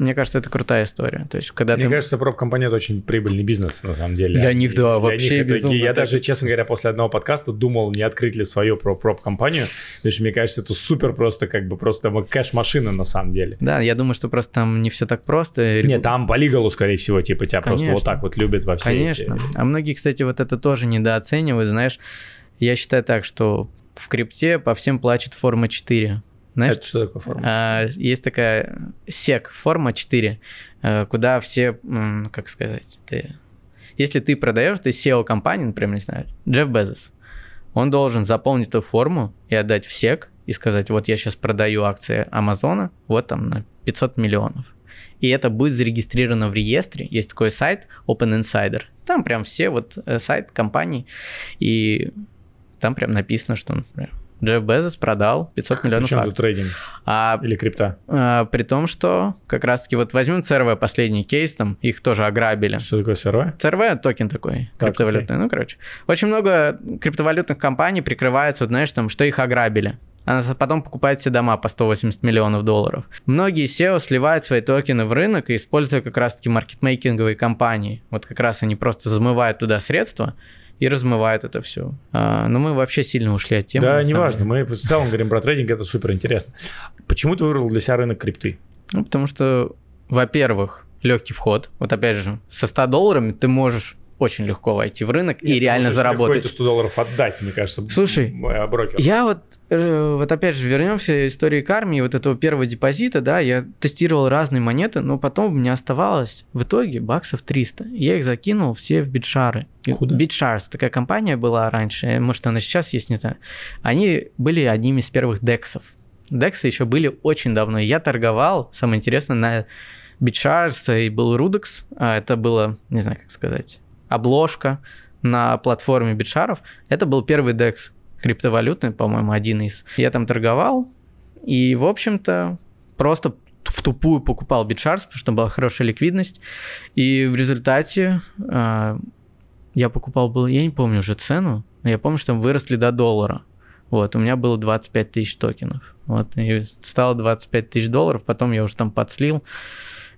мне кажется, это крутая история. То есть, когда Мне ты... кажется, проб-компания это очень прибыльный бизнес, на самом деле. Для них, да, Для вообще них безумно. Я даже, честно говоря, после одного подкаста думал, не открыть ли свою проб-компанию, потому что мне кажется, это супер просто, как бы просто кэш-машина на самом деле. Да, я думаю, что просто там не все так просто. Нет, там по лигалу, скорее всего, типа тебя Конечно. просто вот так вот любят во все Конечно. Эти... А многие, кстати, вот это тоже недооценивают, знаешь. Я считаю так, что в крипте по всем плачет форма 4. Знаешь, Это что такое форма? А, есть такая сек, форма 4, э, куда все, как сказать, ты... если ты продаешь, ты SEO компании, например, не знаю, Джефф Безос, он должен заполнить эту форму и отдать в SEC и сказать, вот я сейчас продаю акции Амазона, вот там на 500 миллионов. И это будет зарегистрировано в реестре. Есть такой сайт Open Insider. Там прям все вот э, сайт компаний. И там прям написано, что, например, Джефф Безос продал 500 миллионов Причем акций. трейдинг? А, Или крипта? А, при том, что как раз-таки вот возьмем CRV, последний кейс, там их тоже ограбили. Что такое CRV? CRV токен такой, как, криптовалютный. Okay. Ну, короче. Очень много криптовалютных компаний прикрывается, вот, знаешь, там, что их ограбили. Она потом покупает все дома по 180 миллионов долларов. Многие SEO сливают свои токены в рынок, используя как раз-таки маркетмейкинговые компании. Вот как раз они просто замывают туда средства, и размывает это все. А, но мы вообще сильно ушли от темы. Да, неважно. Мы в целом говорим про трейдинг, это супер интересно. Почему ты выбрал для себя рынок крипты? Ну, потому что, во-первых, легкий вход. Вот опять же, со 100 долларами ты можешь очень легко войти в рынок Нет, и реально заработать. Легко 100 долларов отдать, мне кажется. Слушай, брокер. я вот, э, вот опять же, вернемся к истории карми, вот этого первого депозита, да, я тестировал разные монеты, но потом меня оставалось в итоге баксов 300. Я их закинул все в битшары. Куда? BitShares, такая компания была раньше, может она сейчас есть, не знаю. Они были одними из первых дексов. Дексы еще были очень давно. Я торговал, самое интересное, на BitShares и был Rudex. А это было, не знаю, как сказать, обложка на платформе битшаров. Это был первый DEX криптовалютный, по-моему, один из. Я там торговал, и, в общем-то, просто в тупую покупал битшарс, потому что была хорошая ликвидность. И в результате э, я покупал, был, я не помню уже цену, но я помню, что там выросли до доллара. Вот, у меня было 25 тысяч токенов. Вот, и стало 25 тысяч долларов, потом я уже там подслил,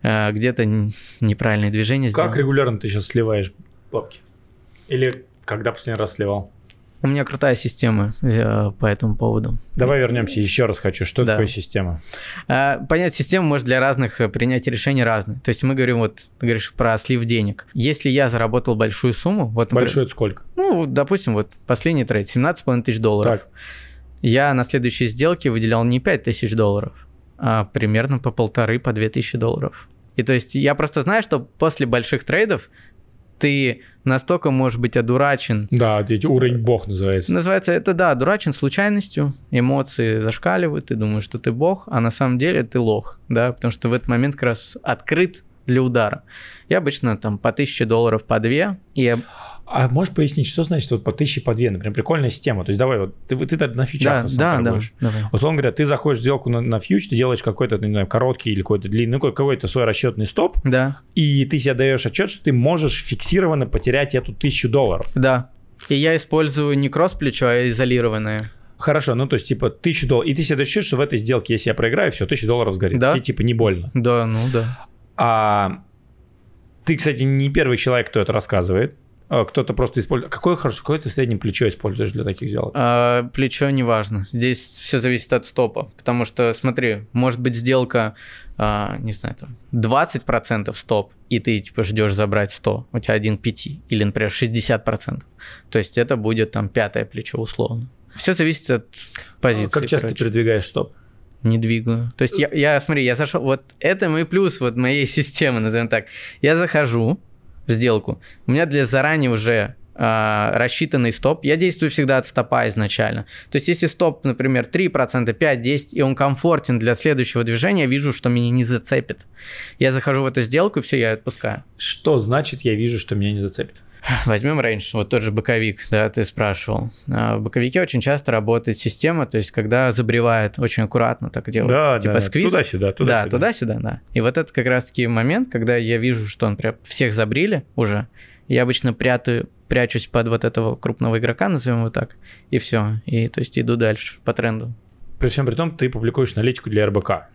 э, где-то неправильное движение сделал. Как регулярно ты сейчас сливаешь бабки? Или когда последний раз сливал? У меня крутая система э, по этому поводу. Давай вернемся еще раз хочу. Что да. такое система? Э, понять систему может для разных э, принятия решений разные. То есть мы говорим, вот ты говоришь про слив денег. Если я заработал большую сумму... Вот, Большую это сколько? Ну, допустим, вот последний трейд, 17,5 тысяч долларов. Так. Я на следующей сделке выделял не 5 тысяч долларов, а примерно по полторы, по две тысячи долларов. И то есть я просто знаю, что после больших трейдов ты настолько можешь быть одурачен. Да, уровень бог называется. Называется это, да, одурачен случайностью, эмоции зашкаливают, ты думаешь, что ты бог, а на самом деле ты лох, да, потому что в этот момент как раз открыт для удара. Я обычно там по 1000 долларов, по 2, и а можешь пояснить, что значит вот по тысяче, по две, например, прикольная система? То есть давай вот, ты, ты на фьючах да, да, торгуешь. Да, давай. Условно говоря, ты заходишь в сделку на, на фьюч, ты делаешь какой-то, не знаю, короткий или какой-то длинный, ну, какой-то свой расчетный стоп, да. и ты себе даешь отчет, что ты можешь фиксированно потерять эту тысячу долларов. Да. И я использую не кросс-плечо, а изолированное. Хорошо, ну то есть типа тысячу долларов. И ты себе даешь, что в этой сделке, если я проиграю, все, тысяча долларов сгорит. Да. Тебе типа не больно. Да, ну да. А ты, кстати, не первый человек, кто это рассказывает. А, кто-то просто использует. Какое хорошо, какое ты среднее плечо используешь для таких сделок? А, плечо не важно. Здесь все зависит от стопа. Потому что, смотри, может быть сделка, а, не знаю, там 20% стоп, и ты типа ждешь забрать 100, у тебя один 5, или, например, 60%. То есть это будет там пятое плечо условно. Все зависит от позиции. Как часто короче. ты передвигаешь стоп? Не двигаю. То есть я, я, смотри, я зашел, вот это мой плюс вот моей системы, назовем так. Я захожу, сделку. У меня для заранее уже э, рассчитанный стоп. Я действую всегда от стопа изначально. То есть, если стоп, например, 3%, 5-10, и он комфортен для следующего движения, я вижу, что меня не зацепит. Я захожу в эту сделку, и все, я отпускаю. Что значит, я вижу, что меня не зацепит? Возьмем рейндж, вот тот же боковик, да, ты спрашивал. А, в боковике очень часто работает система, то есть когда забревает очень аккуратно так делает. Да, типа да, сквиз. туда-сюда, туда-сюда. Да, туда-сюда, да. И вот это как раз-таки момент, когда я вижу, что он прям всех забрили уже, я обычно прятаю, прячусь под вот этого крупного игрока, назовем его так, и все. И то есть иду дальше по тренду. При всем при том, ты публикуешь аналитику для РБК.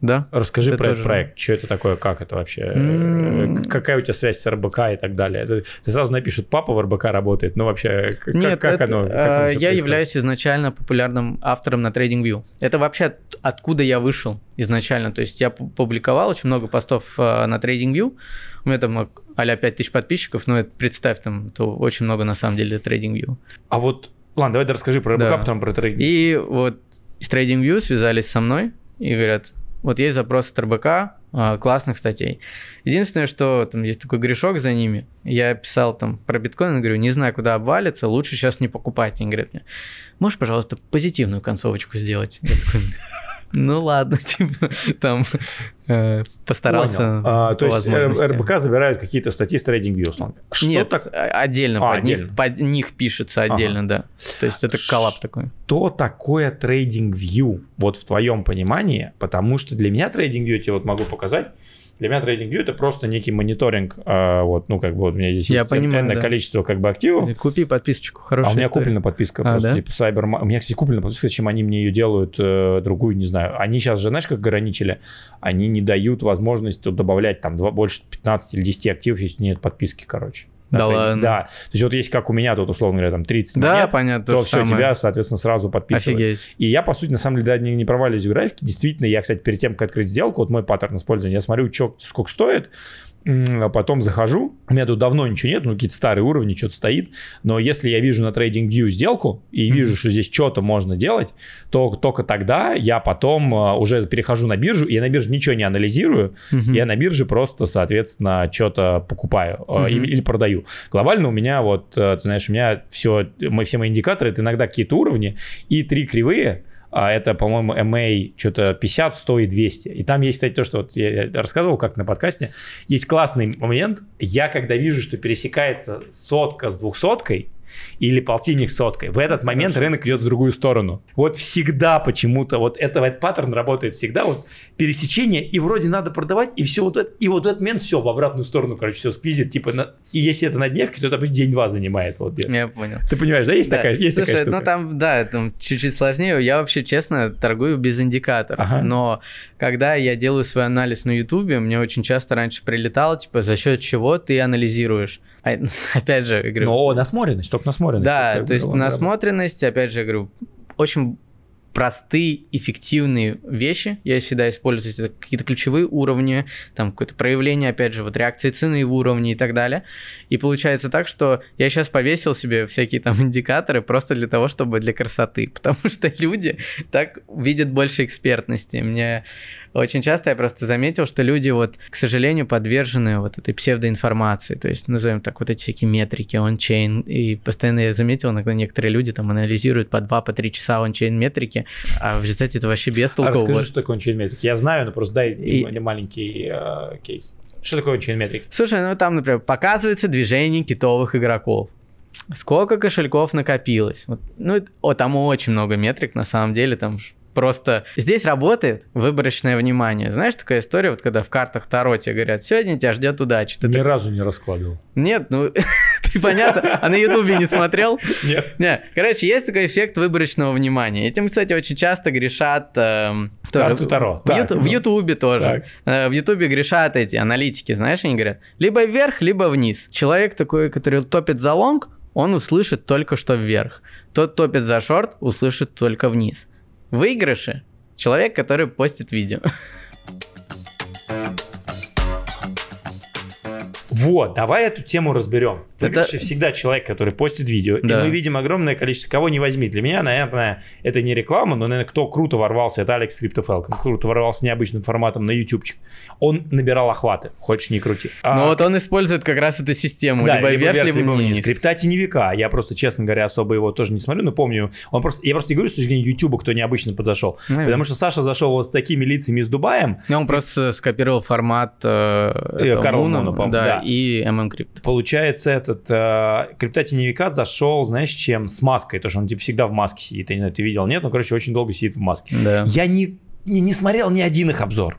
Да. Расскажи это про этот проект. Что это такое, как это вообще? Mm. Какая у тебя связь с РБК и так далее? Это, ты сразу напишут, папа в РБК работает, но вообще как, Нет, как это, оно? Как оно я происходит? являюсь изначально популярным автором на TradingView. Это вообще от, откуда я вышел изначально. То есть я публиковал очень много постов э, на TradingView. У меня там а-ля 5000 подписчиков, но это, представь, там это очень много на самом деле TradingView. А вот, ладно, давай расскажи про РБК, да. потом про TradingView. И вот с TradingView связались со мной и говорят, вот есть запрос от РБК, а, классных статей. Единственное, что там есть такой грешок за ними. Я писал там про биткоин, говорю, не знаю, куда обвалится, лучше сейчас не покупать. Они говорят мне, можешь, пожалуйста, позитивную концовочку сделать? Я такой, ну ладно, типа, там э, постарался. А, то есть э, РБК забирают какие-то статьи с условно. Что Нет, так? отдельно, а, под, отдельно. Них, под них пишется отдельно, ага. да. То есть это коллап такой. Что такое TradingView, вот в твоем понимании? Потому что для меня TradingView, я тебе вот могу показать, для меня TradingView это просто некий мониторинг, а, вот, ну, как бы вот у меня здесь Я есть понимаю, да. количество как бы активов. Купи подписочку, хорошая А у меня история. куплена подписка, а, просто да? типа Cyber... У меня, кстати, куплена подписка, чем они мне ее делают, э, другую, не знаю. Они сейчас же, знаешь, как ограничили? Они не дают возможность добавлять там 2, больше 15 или 10 активов, если нет подписки, короче. Да ладно? Да. То есть вот есть как у меня тут, условно говоря, там 30 да, монет, понятно, то, то все самое. тебя, соответственно, сразу подписывают. Офигеть. И я, по сути, на самом деле, да, не, не проваливаюсь в графике. Действительно, я, кстати, перед тем, как открыть сделку, вот мой паттерн использования, я смотрю, что, сколько стоит, а потом захожу, у меня тут давно ничего нет, ну какие-то старые уровни, что-то стоит, но если я вижу на TradingView сделку и вижу, что здесь что-то можно делать, то только тогда я потом а, уже перехожу на биржу, и я на бирже ничего не анализирую, я на бирже просто, соответственно, что-то покупаю mm или, или продаю. Глобально у меня вот, э, ты знаешь, у меня все, мы, все мои индикаторы, это иногда какие-то уровни и три кривые, а это, по-моему, MA что-то 50, 100 и 200. И там есть, кстати, то, что вот я рассказывал как на подкасте, есть классный момент, я когда вижу, что пересекается сотка с двухсоткой, или полтинник соткой. В этот момент Хорошо. рынок идет в другую сторону. Вот всегда почему-то, вот это, этот паттерн работает всегда, вот пересечение, и вроде надо продавать, и все вот это, и вот этот момент все в обратную сторону, короче, все сквизит, типа, на, и если это на дневке, то это день-два занимает. Вот, Я понял. Ты понимаешь, да, есть да. такая, есть Слушай, такая штука? ну там, да, там чуть-чуть сложнее, я вообще, честно, торгую без индикаторов, ага. но когда я делаю свой анализ на ютубе, мне очень часто раньше прилетало, типа, за счет чего ты анализируешь. А, опять же, я говорю... Но насмотренность, только насмотренность. Да, то есть насмотренность, опять же, я говорю, очень простые, эффективные вещи. Я всегда использую это какие-то ключевые уровни, там какое-то проявление, опять же, вот реакции цены в уровне и так далее. И получается так, что я сейчас повесил себе всякие там индикаторы просто для того, чтобы для красоты, потому что люди так видят больше экспертности. Мне очень часто я просто заметил, что люди вот, к сожалению, подвержены вот этой псевдоинформации, то есть, назовем так, вот эти всякие метрики, ончейн, и постоянно я заметил, иногда некоторые люди там анализируют по 2 по 3 часа ончейн метрики, а в результате это вообще без толку. А расскажи, вот. что такое ончейн метрики. Я знаю, но просто дай и... маленький э, кейс. Что такое ончейн метрики? Слушай, ну там, например, показывается движение китовых игроков сколько кошельков накопилось. Вот, ну, о, там очень много метрик, на самом деле, там Просто здесь работает выборочное внимание. Знаешь, такая история, вот когда в картах Таро тебе говорят, сегодня тебя ждет удача. Ты Ни так... разу не раскладывал. Нет, ну, ты понятно, а на Ютубе не смотрел? Нет. Нет. Короче, есть такой эффект выборочного внимания. Этим, кстати, очень часто грешат... Э, тоже, Карту Таро. В, так, в Ютубе тоже. Э, в Ютубе грешат эти аналитики, знаешь, они говорят, либо вверх, либо вниз. Человек такой, который топит за лонг, он услышит только что вверх. Тот топит за шорт, услышит только вниз. Выигрыши. Человек, который постит видео. Вот, давай эту тему разберем. Это... всегда человек, который постит видео. Да. И мы видим огромное количество, кого не возьми. Для меня, наверное, это не реклама, но, наверное, кто круто ворвался, это Алекс Криптофелкон. Круто ворвался необычным форматом на ютубчик. Он набирал охваты, хочешь не крути. А... Ну вот он использует как раз эту систему, да, либо, либо вверх, либо, либо вниз. Крипта теневика. Я просто, честно говоря, особо его тоже не смотрю, но помню. Он просто, я просто не говорю с точки зрения ютуба, кто необычно подошел. Ну, потому что Саша зашел вот с такими лицами из Дубаем. И он просто скопировал формат э, Карл Муна, да, да, и MM Crypto. Получается, этот э, крипта теневика зашел, знаешь, чем? С маской. То, что он типа всегда в маске сидит. Я не знаю, ты видел, нет? Ну, короче, очень долго сидит в маске. Да. Я не, не, не смотрел ни один их обзор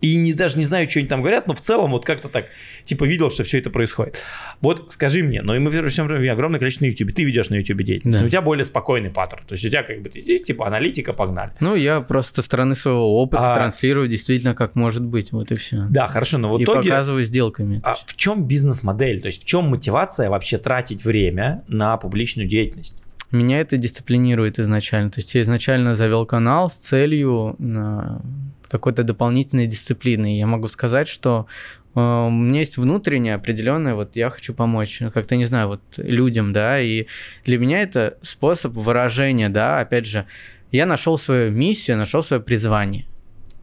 и не, даже не знаю, что они там говорят, но в целом вот как-то так, типа, видел, что все это происходит. Вот скажи мне, ну и мы во всем время огромное количество на YouTube, ты ведешь на YouTube деятельность, да. но у тебя более спокойный паттерн, то есть у тебя как бы, ты здесь, типа, аналитика, погнали. Ну, я просто со стороны своего опыта а... транслирую действительно, как может быть, вот и все. Да, хорошо, но в итоге... И показываю сделками. А в чем бизнес-модель, то есть в чем мотивация вообще тратить время на публичную деятельность? Меня это дисциплинирует изначально. То есть я изначально завел канал с целью какой-то дополнительной дисциплины. Я могу сказать, что э, у меня есть внутренняя определенная, вот я хочу помочь, ну, как-то, не знаю, вот людям, да, и для меня это способ выражения, да, опять же, я нашел свою миссию, нашел свое призвание.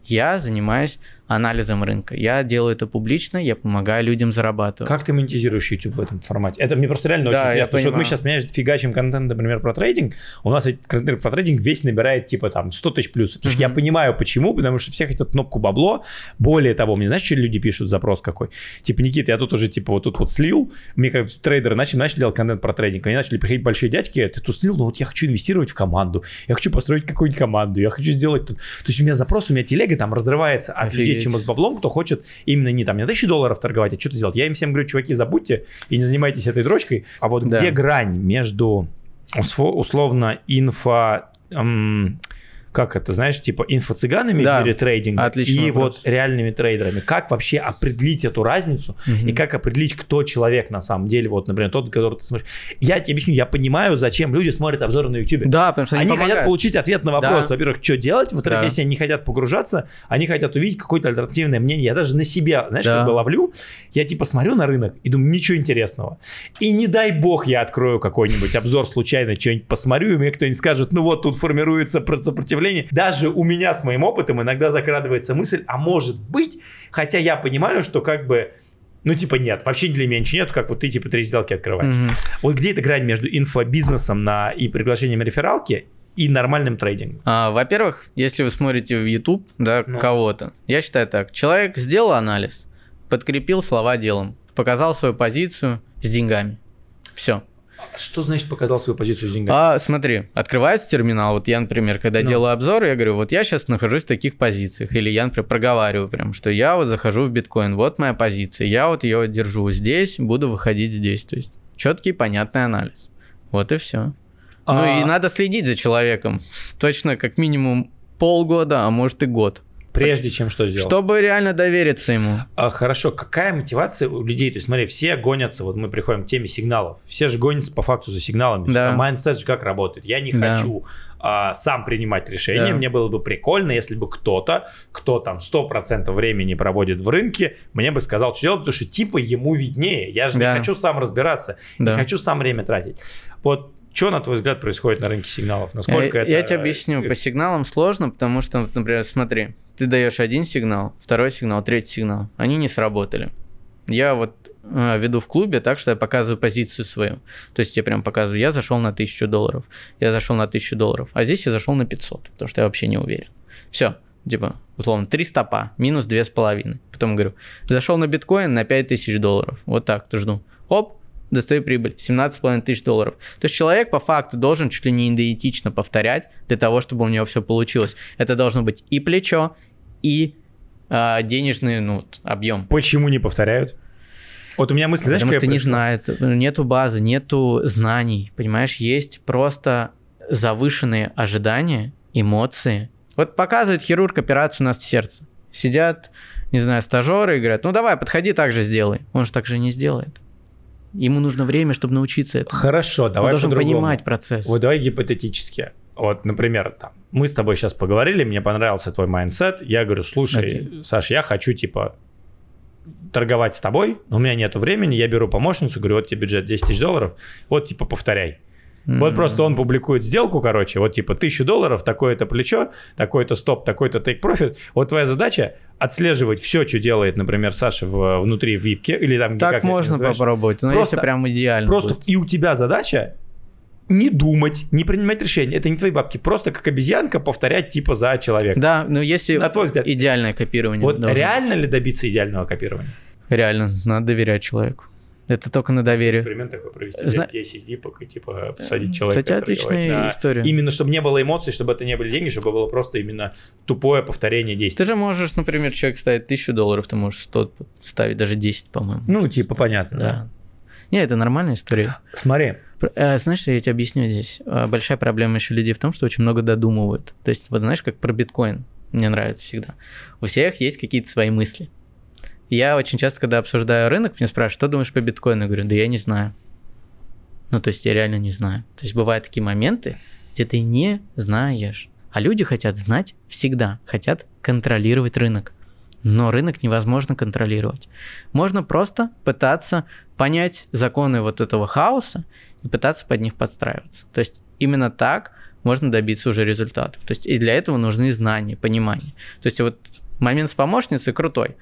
Я занимаюсь анализом рынка. Я делаю это публично, я помогаю людям зарабатывать. Как ты монетизируешь YouTube в этом формате? Это мне просто реально да, очень интересно, что мы сейчас, понимаешь, фигачим контент, например, про трейдинг, у нас контент про трейдинг весь набирает типа там 100 тысяч плюс. Потому mm-hmm. что я понимаю почему, потому что все хотят кнопку бабло. Более того, мне знаешь, что люди пишут, запрос какой? Типа, Никита, я тут уже типа вот тут вот слил, мне как трейдеры начали, начали делать контент про трейдинг, они начали приходить большие дядьки, ты тут слил, ну вот я хочу инвестировать в команду, я хочу построить какую-нибудь команду, я хочу сделать тут. То есть у меня запрос, у меня телега там разрывается от Офигеть. людей, чем с баблом, кто хочет именно не там не на тысячу долларов торговать, а что-то сделать. Я им всем говорю, чуваки, забудьте и не занимайтесь этой дрочкой. А вот да. где грань между условно инфо... Эм, как это, знаешь, типа инфо-цыганами да. в мире трейдинга и вопрос. вот реальными трейдерами. Как вообще определить эту разницу угу. и как определить, кто человек на самом деле, вот, например, тот, который ты смотришь. Я тебе объясню, я понимаю, зачем люди смотрят обзоры на YouTube. Да, потому что они, они хотят получить ответ на вопрос, да. во-первых, что делать, во-вторых, да. если они не хотят погружаться, они хотят увидеть какое-то альтернативное мнение. Я даже на себя, знаешь, да. как бы ловлю, я типа смотрю на рынок и думаю, ничего интересного. И не дай бог я открою какой-нибудь обзор случайно, что-нибудь посмотрю, и мне кто-нибудь скажет, ну вот тут формируется сопротивление. Даже у меня с моим опытом иногда закрадывается мысль, а может быть, хотя я понимаю, что как бы ну, типа, нет, вообще для меня ничего нет, как вот ты, типа, три сделки открываешь. Mm-hmm. Вот где эта грань между инфобизнесом на, и приглашением рефералки и нормальным трейдингом? А, во-первых, если вы смотрите в YouTube, да, ну. кого-то, я считаю так, человек сделал анализ, подкрепил слова делом, показал свою позицию с деньгами. Все. Что значит показал свою позицию с деньгами? А, смотри, открывается терминал. Вот я, например, когда ну. делаю обзор, я говорю, вот я сейчас нахожусь в таких позициях. Или я, например, проговариваю прям, что я вот захожу в биткоин, вот моя позиция. Я вот ее держу здесь, буду выходить здесь. То есть четкий, понятный анализ. Вот и все. А... Ну и надо следить за человеком. Точно как минимум полгода, а может и год. Прежде чем что сделать? Чтобы реально довериться ему. А, хорошо, какая мотивация у людей? То есть смотри, все гонятся, вот мы приходим к теме сигналов, все же гонятся по факту за сигналами. Да. Mindset же как работает? Я не да. хочу а, сам принимать решения, да. мне было бы прикольно, если бы кто-то, кто там 100% времени проводит в рынке, мне бы сказал, что делать, потому что типа ему виднее. Я же да. не хочу сам разбираться, да. не хочу сам время тратить. Вот Что, на твой взгляд, происходит на рынке сигналов? Насколько я, это... Я тебе объясню. По сигналам сложно, потому что, например, смотри, ты даешь один сигнал, второй сигнал, третий сигнал. Они не сработали. Я вот э, веду в клубе так, что я показываю позицию свою. То есть я прям показываю, я зашел на 1000 долларов, я зашел на 1000 долларов, а здесь я зашел на 500, потому что я вообще не уверен. Все, типа, условно, 3 стопа, минус 2,5. Потом говорю, зашел на биткоин на 5000 долларов. Вот так, жду. Оп, достаю прибыль 17,5 тысяч долларов. То есть человек по факту должен чуть ли не идентично повторять для того, чтобы у него все получилось. Это должно быть и плечо, и э, денежный ну, объем. Почему не повторяют? Вот у меня мысль, знаешь, Потому что не знает, нету базы, нету знаний, понимаешь, есть просто завышенные ожидания, эмоции. Вот показывает хирург операцию на сердце. Сидят, не знаю, стажеры и говорят, ну давай, подходи так же сделай. Он же так же не сделает. Ему нужно время, чтобы научиться этому. Хорошо, давай Он должен понимать процесс. Вот давай гипотетически. Вот, например, там, мы с тобой сейчас поговорили, мне понравился твой mindset. Я говорю, слушай, okay. Саш, я хочу, типа, торговать с тобой, но у меня нету времени, я беру помощницу, говорю, вот тебе бюджет 10 тысяч долларов, вот, типа, повторяй. Mm-hmm. Вот просто он публикует сделку, короче, вот типа тысячу долларов, такое-то плечо, такой-то стоп, такой-то take profit. Вот твоя задача отслеживать все, что делает, например, Саша в, внутри випки или там... Так можно попробовать, но просто, если прям идеально. Просто будет. и у тебя задача не думать, не принимать решения. Это не твои бабки. Просто как обезьянка повторять типа за человека. Да, но если На твой взгляд, идеальное копирование. Вот реально быть. ли добиться идеального копирования? Реально, надо доверять человеку. Это только на доверие. Эксперимент такой провести Зна... 10 випок и типа посадить человека. Кстати, отличная да. история. Именно чтобы не было эмоций, чтобы это не были деньги, чтобы было просто именно тупое повторение действий. Ты же можешь, например, человек ставит 1000 долларов, ты можешь 100 ставить, даже 10, по-моему. Ну, типа, понятно, да. да. Не, это нормальная история. Смотри. Э, знаешь, я тебе объясню здесь? Э, большая проблема еще людей в том, что очень много додумывают. То есть, вот знаешь, как про биткоин мне нравится всегда. У всех есть какие-то свои мысли. Я очень часто, когда обсуждаю рынок, мне спрашивают, что думаешь по биткоину? Я говорю, да я не знаю. Ну, то есть я реально не знаю. То есть бывают такие моменты, где ты не знаешь. А люди хотят знать всегда, хотят контролировать рынок. Но рынок невозможно контролировать. Можно просто пытаться понять законы вот этого хаоса и пытаться под них подстраиваться. То есть именно так можно добиться уже результатов. То есть и для этого нужны знания, понимание. То есть вот момент с помощницей крутой.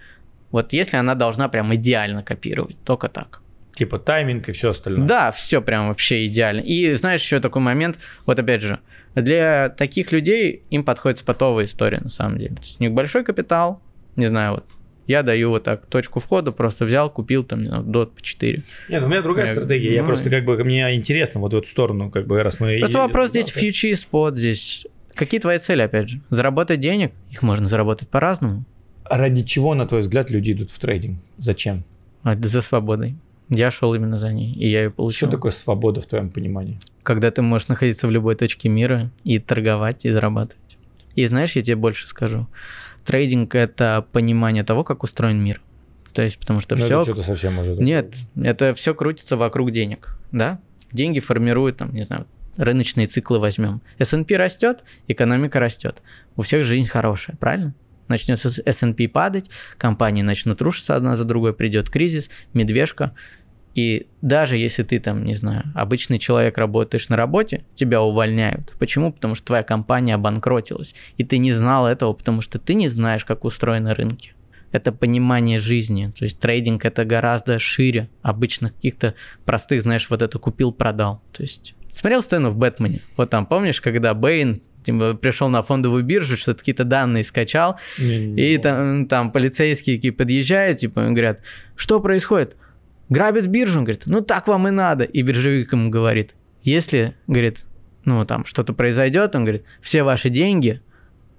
Вот если она должна прям идеально копировать, только так. Типа тайминг и все остальное. Да, все прям вообще идеально. И знаешь, еще такой момент, вот опять же, для таких людей им подходит спотовая история на самом деле. То есть у них большой капитал, не знаю, вот я даю вот так точку входа, просто взял, купил там, дот по 4. Не, ну у меня другая я, стратегия, ну, я просто как бы, мне интересно вот в эту сторону, как бы раз мы... Просто вопрос здесь фьючи, спот, здесь... Какие твои цели, опять же? Заработать денег? Их можно заработать по-разному. Ради чего, на твой взгляд, люди идут в трейдинг? Зачем? А, за свободой. Я шел именно за ней, и я ее получил. Что такое свобода в твоем понимании? Когда ты можешь находиться в любой точке мира и торговать, и зарабатывать. И знаешь, я тебе больше скажу. Трейдинг – это понимание того, как устроен мир. То есть, потому что Но все... Это что-то совсем уже... Нет, это все крутится вокруг денег, да? Деньги формируют, там, не знаю, рыночные циклы возьмем. S&P растет, экономика растет. У всех жизнь хорошая, правильно? Начнет S&P падать, компании начнут рушиться одна за другой, придет кризис, медвежка. И даже если ты там, не знаю, обычный человек работаешь на работе, тебя увольняют. Почему? Потому что твоя компания обанкротилась. И ты не знал этого, потому что ты не знаешь, как устроены рынки. Это понимание жизни. То есть трейдинг это гораздо шире обычных каких-то простых, знаешь, вот это купил-продал. То есть смотрел сцену в Бэтмене. Вот там, помнишь, когда Бэйн типа, пришел на фондовую биржу, что-то какие-то данные скачал, и там, там полицейские такие подъезжают, типа, говорят, что происходит? Грабят биржу, он говорит, ну так вам и надо. И биржевик ему говорит, если, говорит, ну там что-то произойдет, он говорит, все ваши деньги,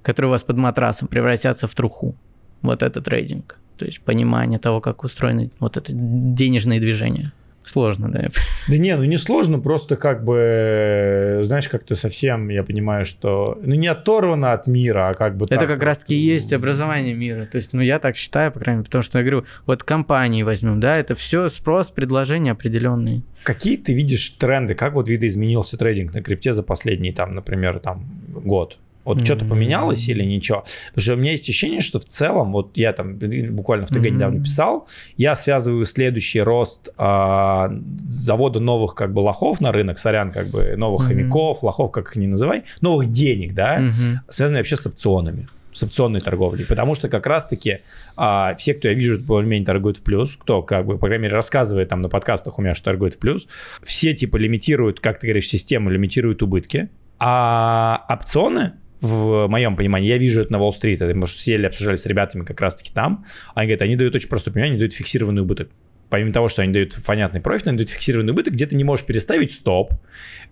которые у вас под матрасом, превратятся в труху. Вот это трейдинг. То есть понимание того, как устроены вот это денежные движения. Сложно, да. Да не, ну не сложно, просто как бы, знаешь, как-то совсем, я понимаю, что, ну не оторвано от мира, а как бы Это так, как раз-таки и есть образование мира. То есть, ну я так считаю, по крайней мере, потому что я говорю, вот компании возьмем, да, это все спрос, предложения определенные. Какие ты видишь тренды, как вот видоизменился трейдинг на крипте за последний, там, например, там, год? Вот mm-hmm. что-то поменялось или ничего? Потому что у меня есть ощущение, что в целом, вот я там буквально в ТГ mm-hmm. недавно писал, я связываю следующий рост а, завода новых как бы лохов на рынок, сорян, как бы новых mm-hmm. хомяков, лохов, как их ни называй, новых денег, да, mm-hmm. связанные вообще с опционами с опционной торговлей, потому что как раз-таки а, все, кто я вижу, более-менее торгуют в плюс, кто, как бы, по крайней мере, рассказывает там на подкастах у меня, что торгует в плюс, все, типа, лимитируют, как ты говоришь, систему лимитируют убытки, а опционы в моем понимании, я вижу это на Уолл-стрит, это мы сели, обсуждали с ребятами как раз-таки там, они говорят, они дают очень простое понимание, они дают фиксированный убыток помимо того, что они дают понятный профит, они дают фиксированный убыток, где ты не можешь переставить стоп,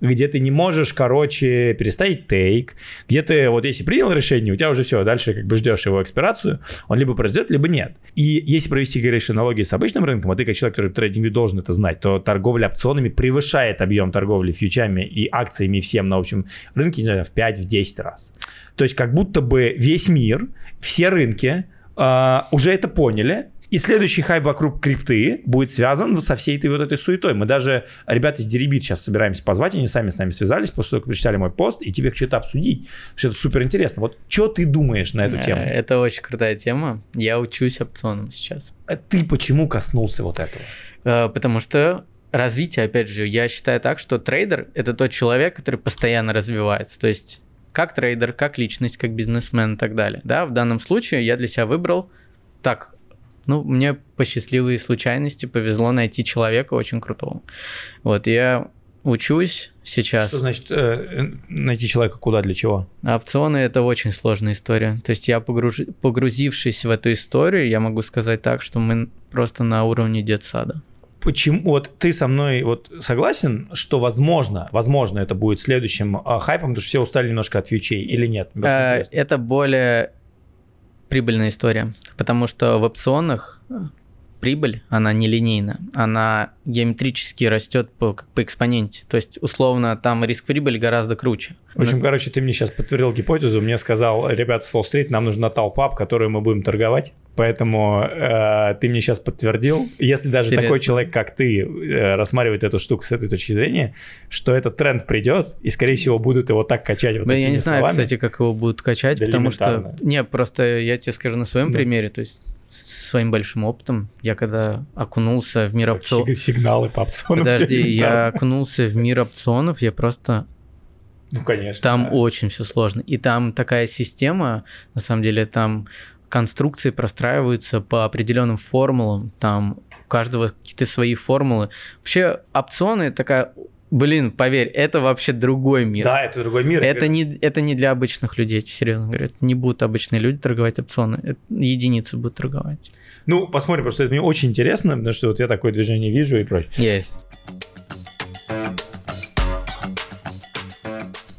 где ты не можешь, короче, переставить тейк, где ты, вот если принял решение, у тебя уже все, дальше как бы ждешь его экспирацию, он либо произойдет, либо нет. И если провести, говоришь, аналогии с обычным рынком, а ты как человек, который в трейдинге должен это знать, то торговля опционами превышает объем торговли фьючами и акциями всем на общем рынке, не знаю, в 5-10 раз. То есть как будто бы весь мир, все рынки э, уже это поняли, и следующий хайп вокруг крипты будет связан со всей этой вот этой суетой. Мы даже, ребята из Деребит сейчас собираемся позвать, они сами с нами связались, после того, как прочитали мой пост, и тебе что-то обсудить, что это супер интересно. Вот что ты думаешь на эту э, тему? Это очень крутая тема. Я учусь опционам сейчас. А ты почему коснулся вот этого? Э, потому что развитие, опять же, я считаю так, что трейдер – это тот человек, который постоянно развивается. То есть как трейдер, как личность, как бизнесмен и так далее. Да, в данном случае я для себя выбрал так, ну, мне по счастливой случайности повезло найти человека очень крутого. Вот, я учусь сейчас. Что значит э, найти человека куда, для чего? Опционы – это очень сложная история. То есть я, погруж... погрузившись в эту историю, я могу сказать так, что мы просто на уровне детсада. Почему вот ты со мной вот согласен, что возможно, возможно это будет следующим э, хайпом, потому что все устали немножко от фьючей или нет? Э, это более прибыльная история, потому что в опционах прибыль, она не линейна, она геометрически растет по, по экспоненте. То есть, условно, там риск прибыли гораздо круче. В общем, короче, ты мне сейчас подтвердил гипотезу, мне сказал, ребята с Wall Street, нам нужна толпа, которую мы будем торговать, поэтому э, ты мне сейчас подтвердил, если даже Интересно. такой человек, как ты, э, рассматривает эту штуку с этой точки зрения, что этот тренд придет, и, скорее всего, будут его так качать вот да, Я не знаю, словами. кстати, как его будут качать, да потому что... Не, просто я тебе скажу на своем да. примере, то есть своим большим опытом. Я когда окунулся в мир опционов... Сигналы по опционам. Подожди, я окунулся в мир опционов, я просто... Ну, конечно. Там да. очень все сложно. И там такая система, на самом деле, там конструкции простраиваются по определенным формулам, там у каждого какие-то свои формулы. Вообще опционы такая Блин, поверь, это вообще другой мир. Да, это другой мир. Это не, это не для обычных людей, серьезно говорю. Не будут обычные люди торговать опционы. Это единицы будут торговать. Ну, посмотрим, просто это мне очень интересно, потому что вот я такое движение вижу и прочее. Есть.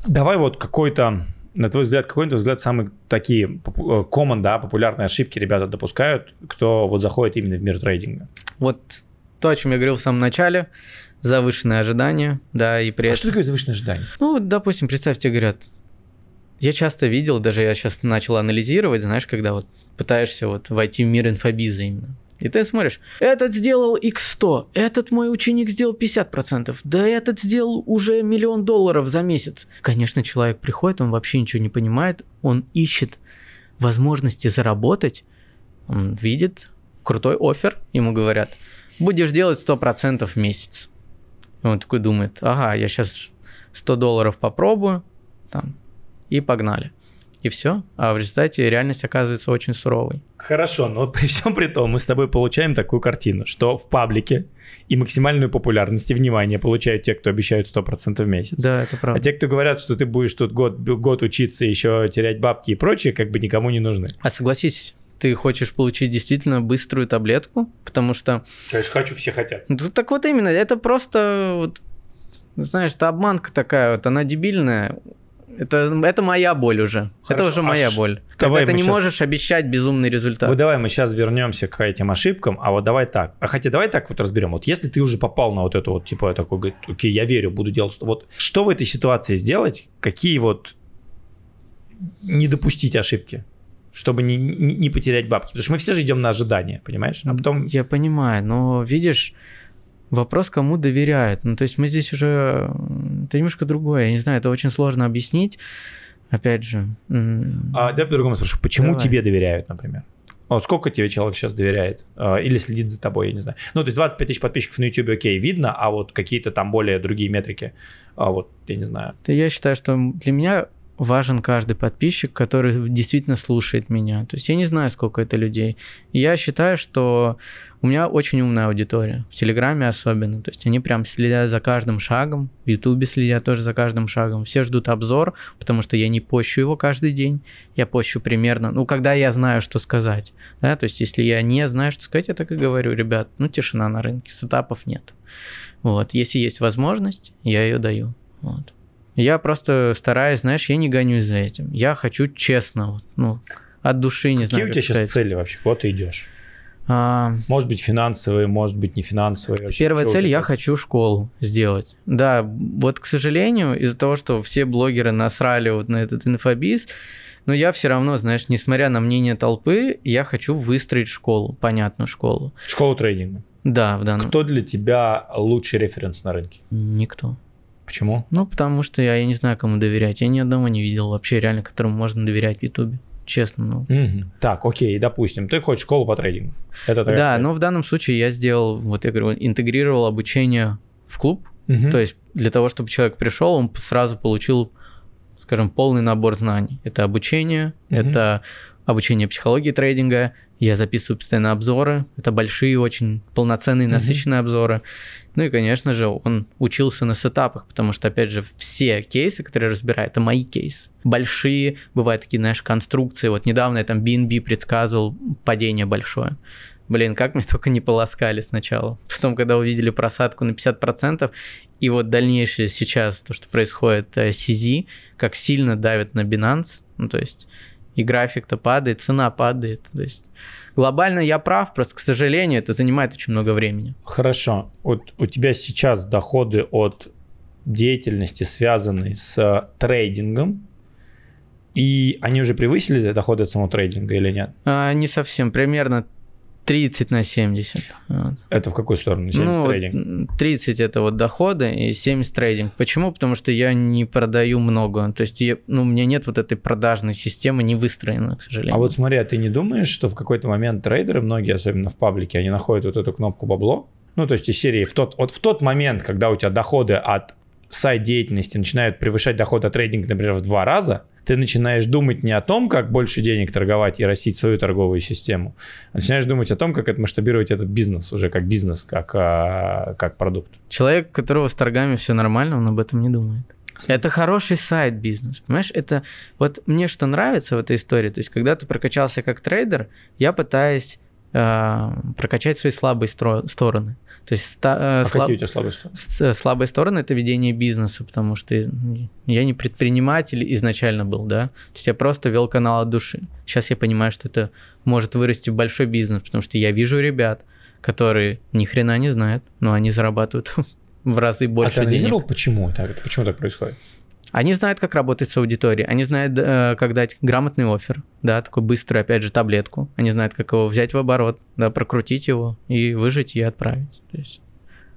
Давай вот какой-то, на твой взгляд, какой, на твой взгляд, самые такие э, common, да, популярные ошибки ребята допускают, кто вот заходит именно в мир трейдинга? Вот то, о чем я говорил в самом начале, завышенные ожидания, да, и при а этом... что такое завышенные ожидания? Ну, допустим, представьте, говорят, я часто видел, даже я сейчас начал анализировать, знаешь, когда вот пытаешься вот войти в мир инфобиза именно. И ты смотришь, этот сделал x100, этот мой ученик сделал 50%, да этот сделал уже миллион долларов за месяц. Конечно, человек приходит, он вообще ничего не понимает, он ищет возможности заработать, он видит крутой офер, ему говорят, будешь делать 100% в месяц. И он такой думает, ага, я сейчас 100 долларов попробую, там, и погнали. И все. А в результате реальность оказывается очень суровой. Хорошо, но при всем при том мы с тобой получаем такую картину, что в паблике и максимальную популярность и внимание получают те, кто обещают 100% в месяц. Да, это правда. А те, кто говорят, что ты будешь тут год, год учиться, еще терять бабки и прочее, как бы никому не нужны. А согласись, ты хочешь получить действительно быструю таблетку, потому что... Конечно, хочу, все хотят. Ну, так вот именно, это просто, вот, знаешь, это обманка такая, вот, она дебильная. Это, это моя боль уже. Хорошо, это уже моя а боль. Когда ты не сейчас... можешь обещать безумный результат. Вот давай мы сейчас вернемся к этим ошибкам, а вот давай так. А хотя давай так вот разберем. Вот если ты уже попал на вот эту вот, типа, такой, говорит, окей, я верю, буду делать. Вот что в этой ситуации сделать? Какие вот не допустить ошибки? Чтобы не, не потерять бабки. Потому что мы все же идем на ожидание, понимаешь? А потом... Я понимаю, но видишь, вопрос, кому доверяют. Ну, то есть мы здесь уже... Это немножко другое. Я не знаю, это очень сложно объяснить. опять же... А, давай по-другому спрошу. Почему давай. тебе доверяют, например? Вот сколько тебе человек сейчас доверяет? А, или следит за тобой, я не знаю. Ну, то есть 25 тысяч подписчиков на YouTube, окей, видно, а вот какие-то там более другие метрики, а вот, я не знаю. Я считаю, что для меня важен каждый подписчик, который действительно слушает меня. То есть я не знаю, сколько это людей. Я считаю, что у меня очень умная аудитория, в Телеграме особенно. То есть они прям следят за каждым шагом, в Ютубе следят тоже за каждым шагом. Все ждут обзор, потому что я не пощу его каждый день. Я пощу примерно, ну, когда я знаю, что сказать. Да? То есть если я не знаю, что сказать, я так и говорю, ребят, ну, тишина на рынке, сетапов нет. Вот, если есть возможность, я ее даю. Вот. Я просто стараюсь, знаешь, я не гонюсь за этим. Я хочу честно, ну, от души, не Какие знаю. Какие у тебя сейчас сказать. цели вообще? Куда ты идешь? А... Может быть, финансовые, может быть, не финансовые. Вообще, Первая цель, я хочу школу сделать. Да, вот, к сожалению, из-за того, что все блогеры насрали вот на этот инфобиз, но я все равно, знаешь, несмотря на мнение толпы, я хочу выстроить школу, понятную школу. Школу трейдинга? Да, в данном. Кто для тебя лучший референс на рынке? Никто. Почему? Ну, потому что я, я не знаю, кому доверять. Я ни одного не видел вообще реально, которому можно доверять в Ютубе. Честно, ну. Угу. Так, окей, допустим, ты хочешь школу по трейдингу. Это да, но в данном случае я сделал, вот я говорю, интегрировал обучение в клуб. Угу. То есть для того, чтобы человек пришел, он сразу получил, скажем, полный набор знаний. Это обучение, угу. это обучение психологии трейдинга, я записываю постоянно обзоры, это большие, очень полноценные, насыщенные mm-hmm. обзоры. Ну и, конечно же, он учился на сетапах, потому что, опять же, все кейсы, которые я разбираю, это мои кейсы. Большие, бывают такие, знаешь, конструкции. Вот недавно я там BNB предсказывал падение большое. Блин, как мне только не полоскали сначала. Потом, когда увидели просадку на 50%, и вот дальнейшее сейчас, то, что происходит э, CZ, как сильно давит на Binance, ну то есть и график-то падает, цена падает. То есть глобально я прав, просто, к сожалению, это занимает очень много времени. Хорошо. Вот у тебя сейчас доходы от деятельности, связанной с трейдингом, и они уже превысили доходы от самого трейдинга или нет? А, не совсем. Примерно 30 на 70. Вот. Это в какую сторону? 70 ну, трейдинг? 30 это вот доходы и 70 трейдинг. Почему? Потому что я не продаю много. То есть я, ну, у меня нет вот этой продажной системы, не выстроена, к сожалению. А вот смотри, а ты не думаешь, что в какой-то момент трейдеры, многие, особенно в паблике, они находят вот эту кнопку бабло? Ну, то есть из серии в тот, вот в тот момент, когда у тебя доходы от сайт-деятельности начинают превышать доходы от трейдинга, например, в два раза, ты начинаешь думать не о том, как больше денег торговать и растить свою торговую систему, а начинаешь думать о том, как это масштабировать этот бизнес уже как бизнес, как, а, как продукт. Человек, у которого с торгами все нормально, он об этом не думает. Это хороший сайт-бизнес, понимаешь? Это вот мне что нравится в этой истории, то есть когда ты прокачался как трейдер, я пытаюсь э, прокачать свои слабые стро- стороны. То есть ста, э, а слаб... какие у тебя слабые стороны? С, слабые стороны это ведение бизнеса, потому что я не предприниматель изначально был, да. То есть я просто вел канал от души. Сейчас я понимаю, что это может вырасти в большой бизнес, потому что я вижу ребят, которые ни хрена не знают, но они зарабатывают в разы больше а ты денег. почему это? Почему так происходит? Они знают, как работать с аудиторией, они знают, э, как дать грамотный офер, да, такой быстрый, опять же, таблетку. Они знают, как его взять в оборот, да, прокрутить его и выжить и отправить. То есть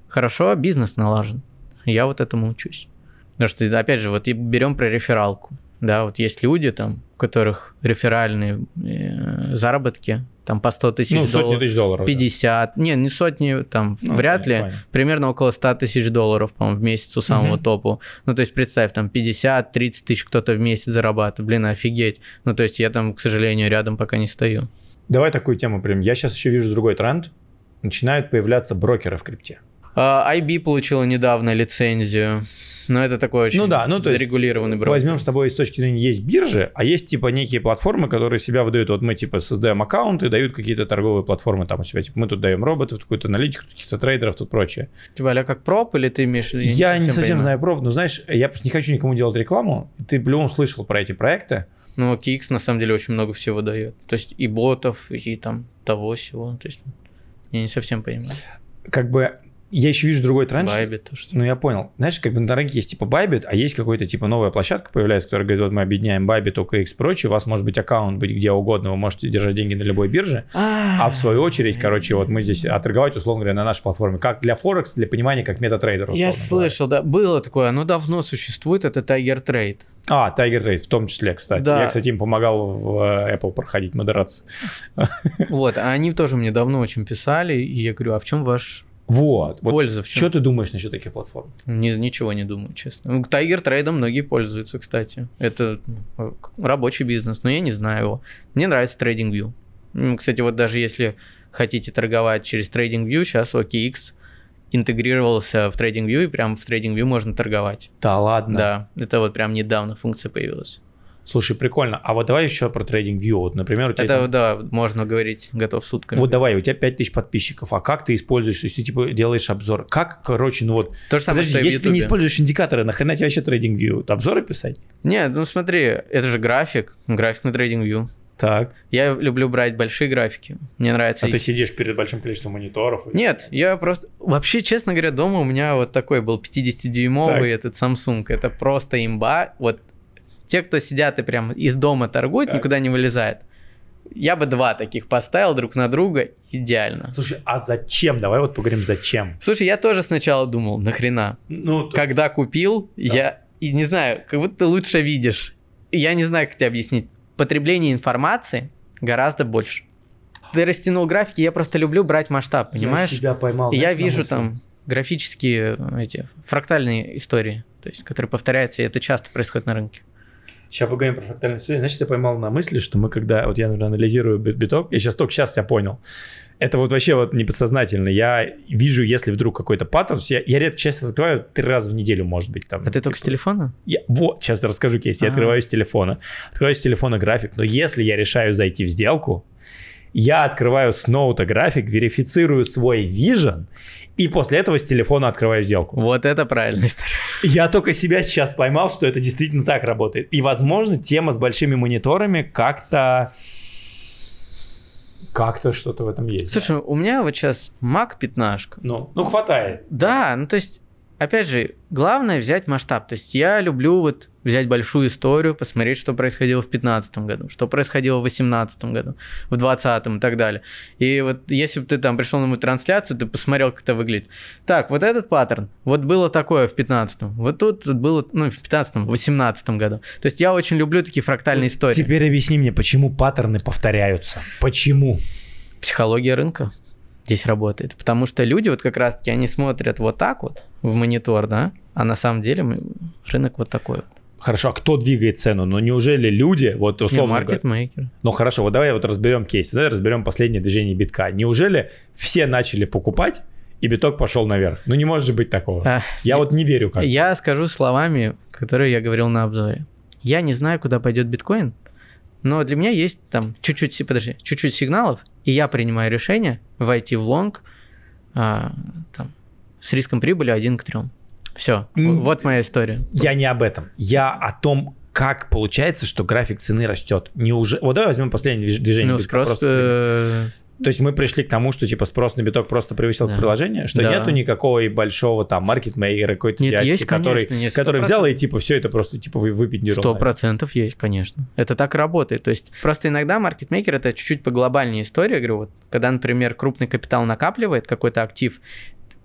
хорошо, бизнес налажен. Я вот этому учусь. Потому что, опять же, вот берем про рефералку. Да, вот есть люди там, у которых реферальные э, заработки там по 100 тысяч ну, долларов. тысяч долларов. 50. Да. Не, не сотни, там ну, вряд ли. Понятно. Примерно около 100 тысяч долларов, по-моему, в месяц у самого угу. топу. Ну, то есть представь, там 50-30 тысяч кто-то в месяц зарабатывает. Блин, офигеть. Ну, то есть я там, к сожалению, рядом пока не стою. Давай такую тему прям. Я сейчас еще вижу другой тренд. Начинают появляться брокеры в крипте. Uh, IB получила недавно лицензию. Но это такой очень ну, да, ну, то зарегулированный брокер. Возьмем с тобой с точки зрения, есть биржи, а есть типа некие платформы, которые себя выдают. Вот мы типа создаем аккаунты, дают какие-то торговые платформы там у себя. Типа мы тут даем роботов, какую-то аналитику, каких-то трейдеров, тут прочее. Типа а как prop или ты имеешь в виду? Я, я не совсем, совсем знаю prop, но знаешь, я просто не хочу никому делать рекламу. Ты по-любому слышал про эти проекты. Ну, OKX на самом деле очень много всего дает. То есть и ботов, и там того всего. То есть я не совсем понимаю. Как бы Я еще вижу другой тренд. Bybit. Что... Ну, я понял. Знаешь, как бы на рынке есть типа Bybit, а есть какой-то типа новая площадка появляется, которая говорит, вот мы объединяем Bybit, OKX и прочее, у вас может быть аккаунт быть где угодно, вы можете держать деньги на любой бирже, а в свою очередь, короче, вот мы здесь, а торговать, условно говоря, на нашей платформе, как для Форекс, для понимания, как MetaTrader. Я слышал, да, было такое, оно давно существует, это Tiger Trade. А, Tiger Trade в том числе, кстати. Да. Я, кстати, им помогал в э, Apple проходить модерацию. Вот, а они тоже мне давно очень писали, и я говорю, а в чем ваш вот. Польза вот в чем? Что ты думаешь насчет таких платформ? Ни, ничего не думаю, честно. Ну, Tiger Trade многие пользуются, кстати. Это ну, рабочий бизнес, но я не знаю его. Мне нравится TradingView. Кстати, вот даже если хотите торговать через TradingView, сейчас OKX интегрировался в TradingView, и прям в TradingView можно торговать. Да ладно? Да, это вот прям недавно функция появилась. Слушай, прикольно. А вот давай еще про трейдинг View. Вот, например, у тебя Это, там... да, можно говорить, готов сутками. Вот давай, у тебя 5000 подписчиков. А как ты используешь, то есть ты типа делаешь обзор? Как, короче, ну вот... То же самое, Подожди, что если ты не используешь индикаторы, нахрена тебе вообще трейдинг View? Обзоры писать? Нет, ну смотри, это же график, график на трейдинг View. Так. Я люблю брать большие графики. Мне нравится. А их... ты сидишь перед большим количеством мониторов? Нет, я просто... Вообще, честно говоря, дома у меня вот такой был 50-дюймовый этот Samsung. Это просто имба. Вот те, кто сидят и прям из дома торгуют, так. никуда не вылезает. Я бы два таких поставил друг на друга, идеально. Слушай, а зачем? Давай вот поговорим, зачем. Слушай, я тоже сначала думал, нахрена. Ну, то... Когда купил, да. я, и не знаю, как будто ты лучше видишь. Я не знаю, как тебе объяснить. Потребление информации гораздо больше. Ты растянул графики, я просто люблю брать масштаб, понимаешь? Я себя поймал. И я вижу там графические эти фрактальные истории, то есть, которые повторяются, и это часто происходит на рынке. Сейчас поговорим про фрактальную историю. Значит, я поймал на мысли, что мы когда, вот я, например, анализирую биток, я сейчас только сейчас я понял. Это вот вообще вот не подсознательно. Я вижу, если вдруг какой-то паттерн, я, я редко часто открываю три раза в неделю, может быть. Там, а ты только с телефона? Я, вот, сейчас расскажу кейс. Я А-а-а. открываю с телефона. Открываю с телефона график, но если я решаю зайти в сделку, я открываю с ноута график, верифицирую свой vision и после этого с телефона открываю сделку. Вот это правильная история. Я только себя сейчас поймал, что это действительно так работает. И, возможно, тема с большими мониторами как-то как-то что-то в этом есть. Слушай, да. у меня вот сейчас Mac 15. Ну, ну хватает. Да, ну то есть опять же, главное взять масштаб. То есть я люблю вот взять большую историю, посмотреть, что происходило в 2015 году, что происходило в 2018 году, в 2020 и так далее. И вот если бы ты там пришел на мою трансляцию, ты посмотрел, как это выглядит. Так, вот этот паттерн, вот было такое в 15 вот тут было, ну, в 15 в 18 году. То есть я очень люблю такие фрактальные истории. Теперь объясни мне, почему паттерны повторяются? Почему? Психология рынка здесь работает. Потому что люди вот как раз-таки, они смотрят вот так вот в монитор, да, а на самом деле рынок вот такой вот. Хорошо, а кто двигает цену? Но неужели люди, вот условно... Маркетмейкер. Ну хорошо, вот давай вот разберем кейс, давай разберем последнее движение битка. Неужели все начали покупать, и биток пошел наверх. Ну не может же быть такого. А, я, я вот не верю как. Я скажу словами, которые я говорил на обзоре. Я не знаю, куда пойдет биткоин, но для меня есть там чуть-чуть, подожди, чуть-чуть сигналов, и я принимаю решение войти в лонг а, там, с риском прибыли 1 к 3. Все, mm. вот моя история. Я не об этом. Я о том, как получается, что график цены растет. Неужели... Вот давай возьмем последнее движение. Ну, спрос... Просто... То есть мы пришли к тому, что типа спрос на биток просто превысил да. приложение, что да. нету никакого и большого там маркетмейкера какой-то Нет, дядьки, есть, который, конечно, который взял и типа все это просто типа выпить Сто процентов есть, конечно. Это так работает. То есть просто иногда маркетмейкер это чуть-чуть по глобальнее история. Я говорю, вот когда, например, крупный капитал накапливает какой-то актив,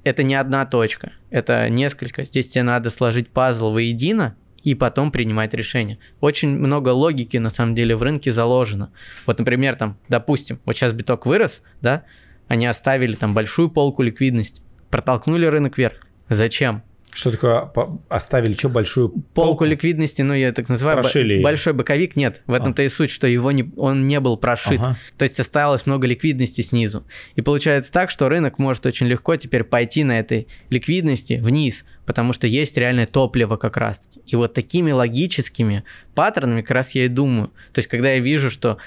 это не одна точка, это несколько. Здесь тебе надо сложить пазл воедино, и потом принимать решение. Очень много логики на самом деле в рынке заложено. Вот, например, там, допустим, вот сейчас биток вырос, да, они оставили там большую полку ликвидности, протолкнули рынок вверх. Зачем? Что такое оставили что большую полку, полку ликвидности, ну я так называю Прошили большой боковик нет. В этом-то а. и суть, что его не, он не был прошит. Ага. То есть осталось много ликвидности снизу. И получается так, что рынок может очень легко теперь пойти на этой ликвидности вниз, потому что есть реальное топливо как раз. И вот такими логическими паттернами как раз я и думаю. То есть когда я вижу, что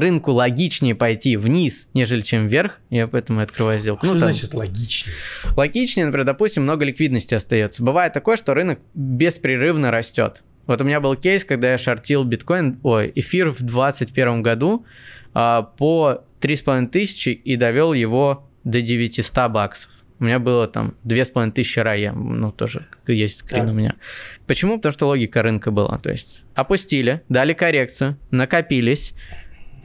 рынку логичнее пойти вниз, нежели чем вверх, я поэтому открываю сделку. Что ну, там, значит логичнее? Логичнее, например, допустим, много ликвидности остается. Бывает такое, что рынок беспрерывно растет. Вот у меня был кейс, когда я шортил биткоин, ой, эфир в 2021 году а, по 3,5 тысячи и довел его до 900 баксов. у меня было там 2500 рая, ну, тоже есть скрин да. у меня. Почему? Потому что логика рынка была. То есть опустили, дали коррекцию, накопились,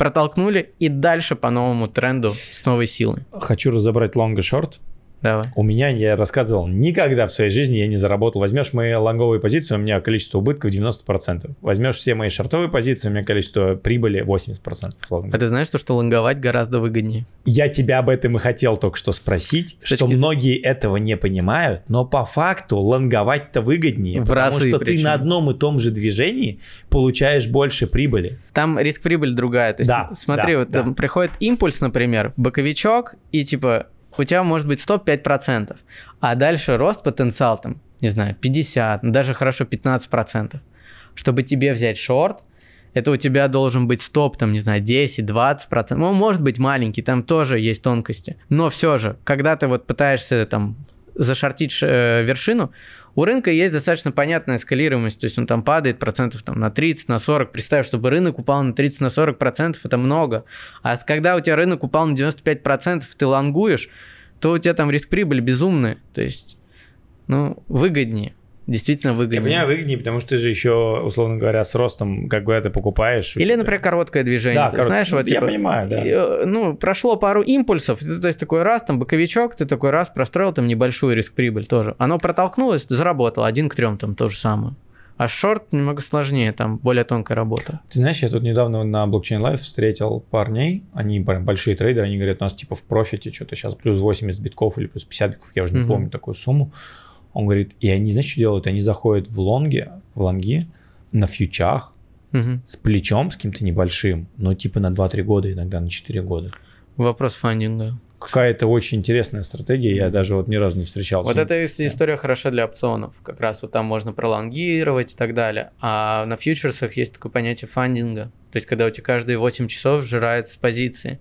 протолкнули и дальше по новому тренду с новой силой. Хочу разобрать long и short. Давай. У меня, я рассказывал, никогда в своей жизни я не заработал. Возьмешь мои лонговые позиции, у меня количество убытков 90%. Возьмешь все мои шортовые позиции, у меня количество прибыли 80%. А ты знаешь, что, что лонговать гораздо выгоднее? Я тебя об этом и хотел только что спросить, С что многие этого не понимают, но по факту лонговать-то выгоднее, в потому что причем. ты на одном и том же движении получаешь больше прибыли. Там риск-прибыль другая. То есть, да, смотри, да, вот да. там приходит импульс, например, боковичок, и типа у тебя может быть стоп 5%, а дальше рост потенциал там, не знаю, 50, ну даже хорошо 15%. Чтобы тебе взять шорт, это у тебя должен быть стоп, там, не знаю, 10-20%. Ну, может быть маленький, там тоже есть тонкости. Но все же, когда ты вот пытаешься там зашортить э, вершину, у рынка есть достаточно понятная скалируемость, то есть он там падает процентов там, на 30, на 40. Представь, чтобы рынок упал на 30, на 40 процентов, это много. А когда у тебя рынок упал на 95 процентов, ты лонгуешь, то у тебя там риск прибыли безумный. То есть, ну, выгоднее действительно выгоднее. Для меня выгоднее, потому что ты же еще, условно говоря, с ростом, как бы это покупаешь. Или, например, короткое движение. Да, ты корот... знаешь, вот, я типа, понимаю, да. Э, ну, прошло пару импульсов, то есть такой раз, там, боковичок, ты такой раз простроил там небольшую риск-прибыль тоже. Оно протолкнулось, заработало, один к трем там то же самое. А шорт немного сложнее, там более тонкая работа. Ты знаешь, я тут недавно на Blockchain Live встретил парней, они большие трейдеры, они говорят, у нас типа в профите что-то сейчас плюс 80 битков или плюс 50 битков, я уже не mm-hmm. помню такую сумму. Он говорит, и они, знаешь, что делают? Они заходят в лонги, в лонги на фьючах угу. с плечом, с каким-то небольшим, но типа на 2-3 года, иногда на 4 года. Вопрос фандинга. Какая-то очень интересная стратегия, я даже вот ни разу не встречался. Вот эта история хороша для опционов, как раз вот там можно пролонгировать и так далее. А на фьючерсах есть такое понятие фандинга, то есть когда у тебя каждые 8 часов сжирается с позиции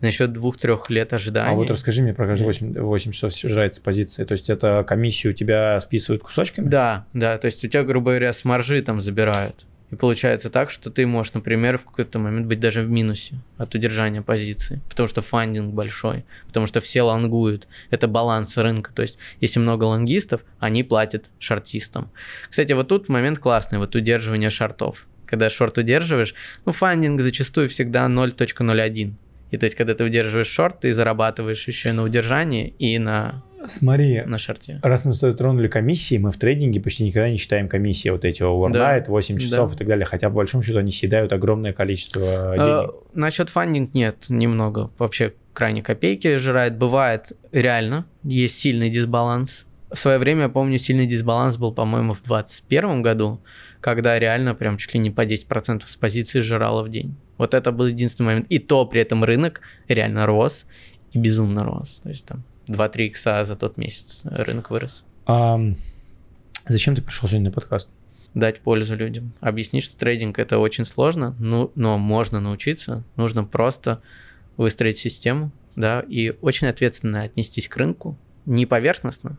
насчет двух-трех лет ожидания. А вот расскажи мне про каждые 8, 8 часов снижается позиция. То есть это комиссию у тебя списывают кусочками? Да, да. То есть у тебя, грубо говоря, с маржи там забирают. И получается так, что ты можешь, например, в какой-то момент быть даже в минусе от удержания позиции, потому что фандинг большой, потому что все лонгуют. Это баланс рынка. То есть, если много лонгистов, они платят шортистам. Кстати, вот тут момент классный, вот удерживание шортов. Когда шорт удерживаешь, ну, фандинг зачастую всегда 0.01. И то есть, когда ты удерживаешь шорт, ты зарабатываешь еще и на удержании, и на Смотри, на шорте. Раз мы тронули комиссии, мы в трейдинге почти никогда не считаем комиссии вот эти overnight, да. 8 часов да. и так далее, хотя по большому счету они съедают огромное количество а, денег. А, насчет фандинг нет, немного. Вообще крайне копейки жирает. Бывает реально, есть сильный дисбаланс. В свое время, я помню, сильный дисбаланс был, по-моему, в 2021 году, когда реально прям чуть ли не по 10% с позиции жрало в день. Вот это был единственный момент. И то при этом рынок реально рос и безумно рос. То есть там 2-3 икса за тот месяц рынок вырос. А зачем ты пришел сегодня на подкаст? Дать пользу людям. Объяснить, что трейдинг это очень сложно, ну, но можно научиться. Нужно просто выстроить систему, да, и очень ответственно отнестись к рынку. Не поверхностно,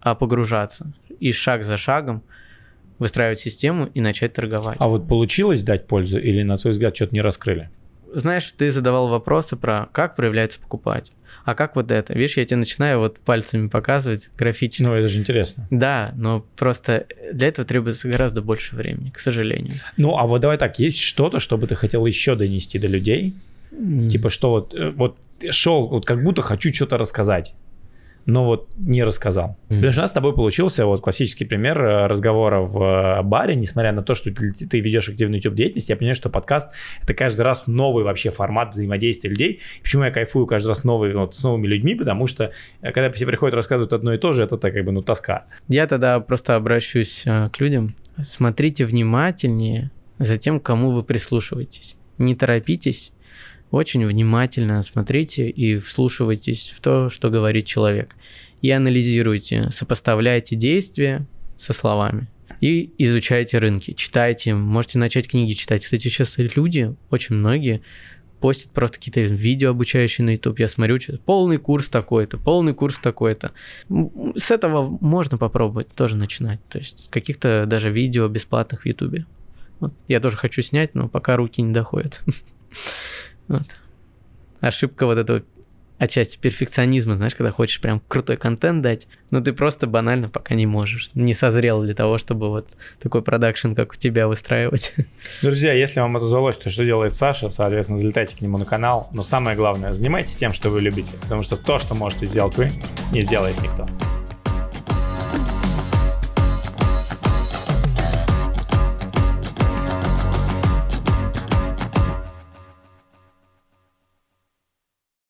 а погружаться. И шаг за шагом выстраивать систему и начать торговать. А вот получилось дать пользу или, на свой взгляд, что-то не раскрыли? Знаешь, ты задавал вопросы про как проявляется покупатель. А как вот это? Видишь, я тебе начинаю вот пальцами показывать графически. Ну, это же интересно. Да, но просто для этого требуется гораздо больше времени, к сожалению. Ну, а вот давай так, есть что-то, что бы ты хотел еще донести до людей? Mm. Типа, что вот, э, вот шел, вот как будто хочу что-то рассказать но вот не рассказал. Mm-hmm. Потому что у нас с тобой получился вот классический пример э, разговора в э, баре, несмотря на то, что ты, ведешь активную YouTube деятельность, я понимаю, что подкаст это каждый раз новый вообще формат взаимодействия людей. Почему я кайфую каждый раз новый, вот, с новыми людьми, потому что э, когда все приходят рассказывают одно и то же, это так как бы ну тоска. Я тогда просто обращусь к людям. Смотрите внимательнее за тем, кому вы прислушиваетесь. Не торопитесь, очень внимательно смотрите и вслушивайтесь в то, что говорит человек. И анализируйте, сопоставляйте действия со словами. И изучайте рынки, читайте, можете начать книги читать. Кстати, сейчас люди, очень многие, постят просто какие-то видео обучающие на YouTube. Я смотрю, что полный курс такой-то, полный курс такой-то. С этого можно попробовать тоже начинать. То есть каких-то даже видео бесплатных в YouTube. Вот. Я тоже хочу снять, но пока руки не доходят. Вот. Ошибка вот этого отчасти перфекционизма, знаешь, когда хочешь прям крутой контент дать, но ты просто банально пока не можешь, не созрел для того, чтобы вот такой продакшн, как у тебя, выстраивать. Друзья, если вам это удалось, то что делает Саша, соответственно, залетайте к нему на канал, но самое главное, занимайтесь тем, что вы любите, потому что то, что можете сделать вы, не сделает никто.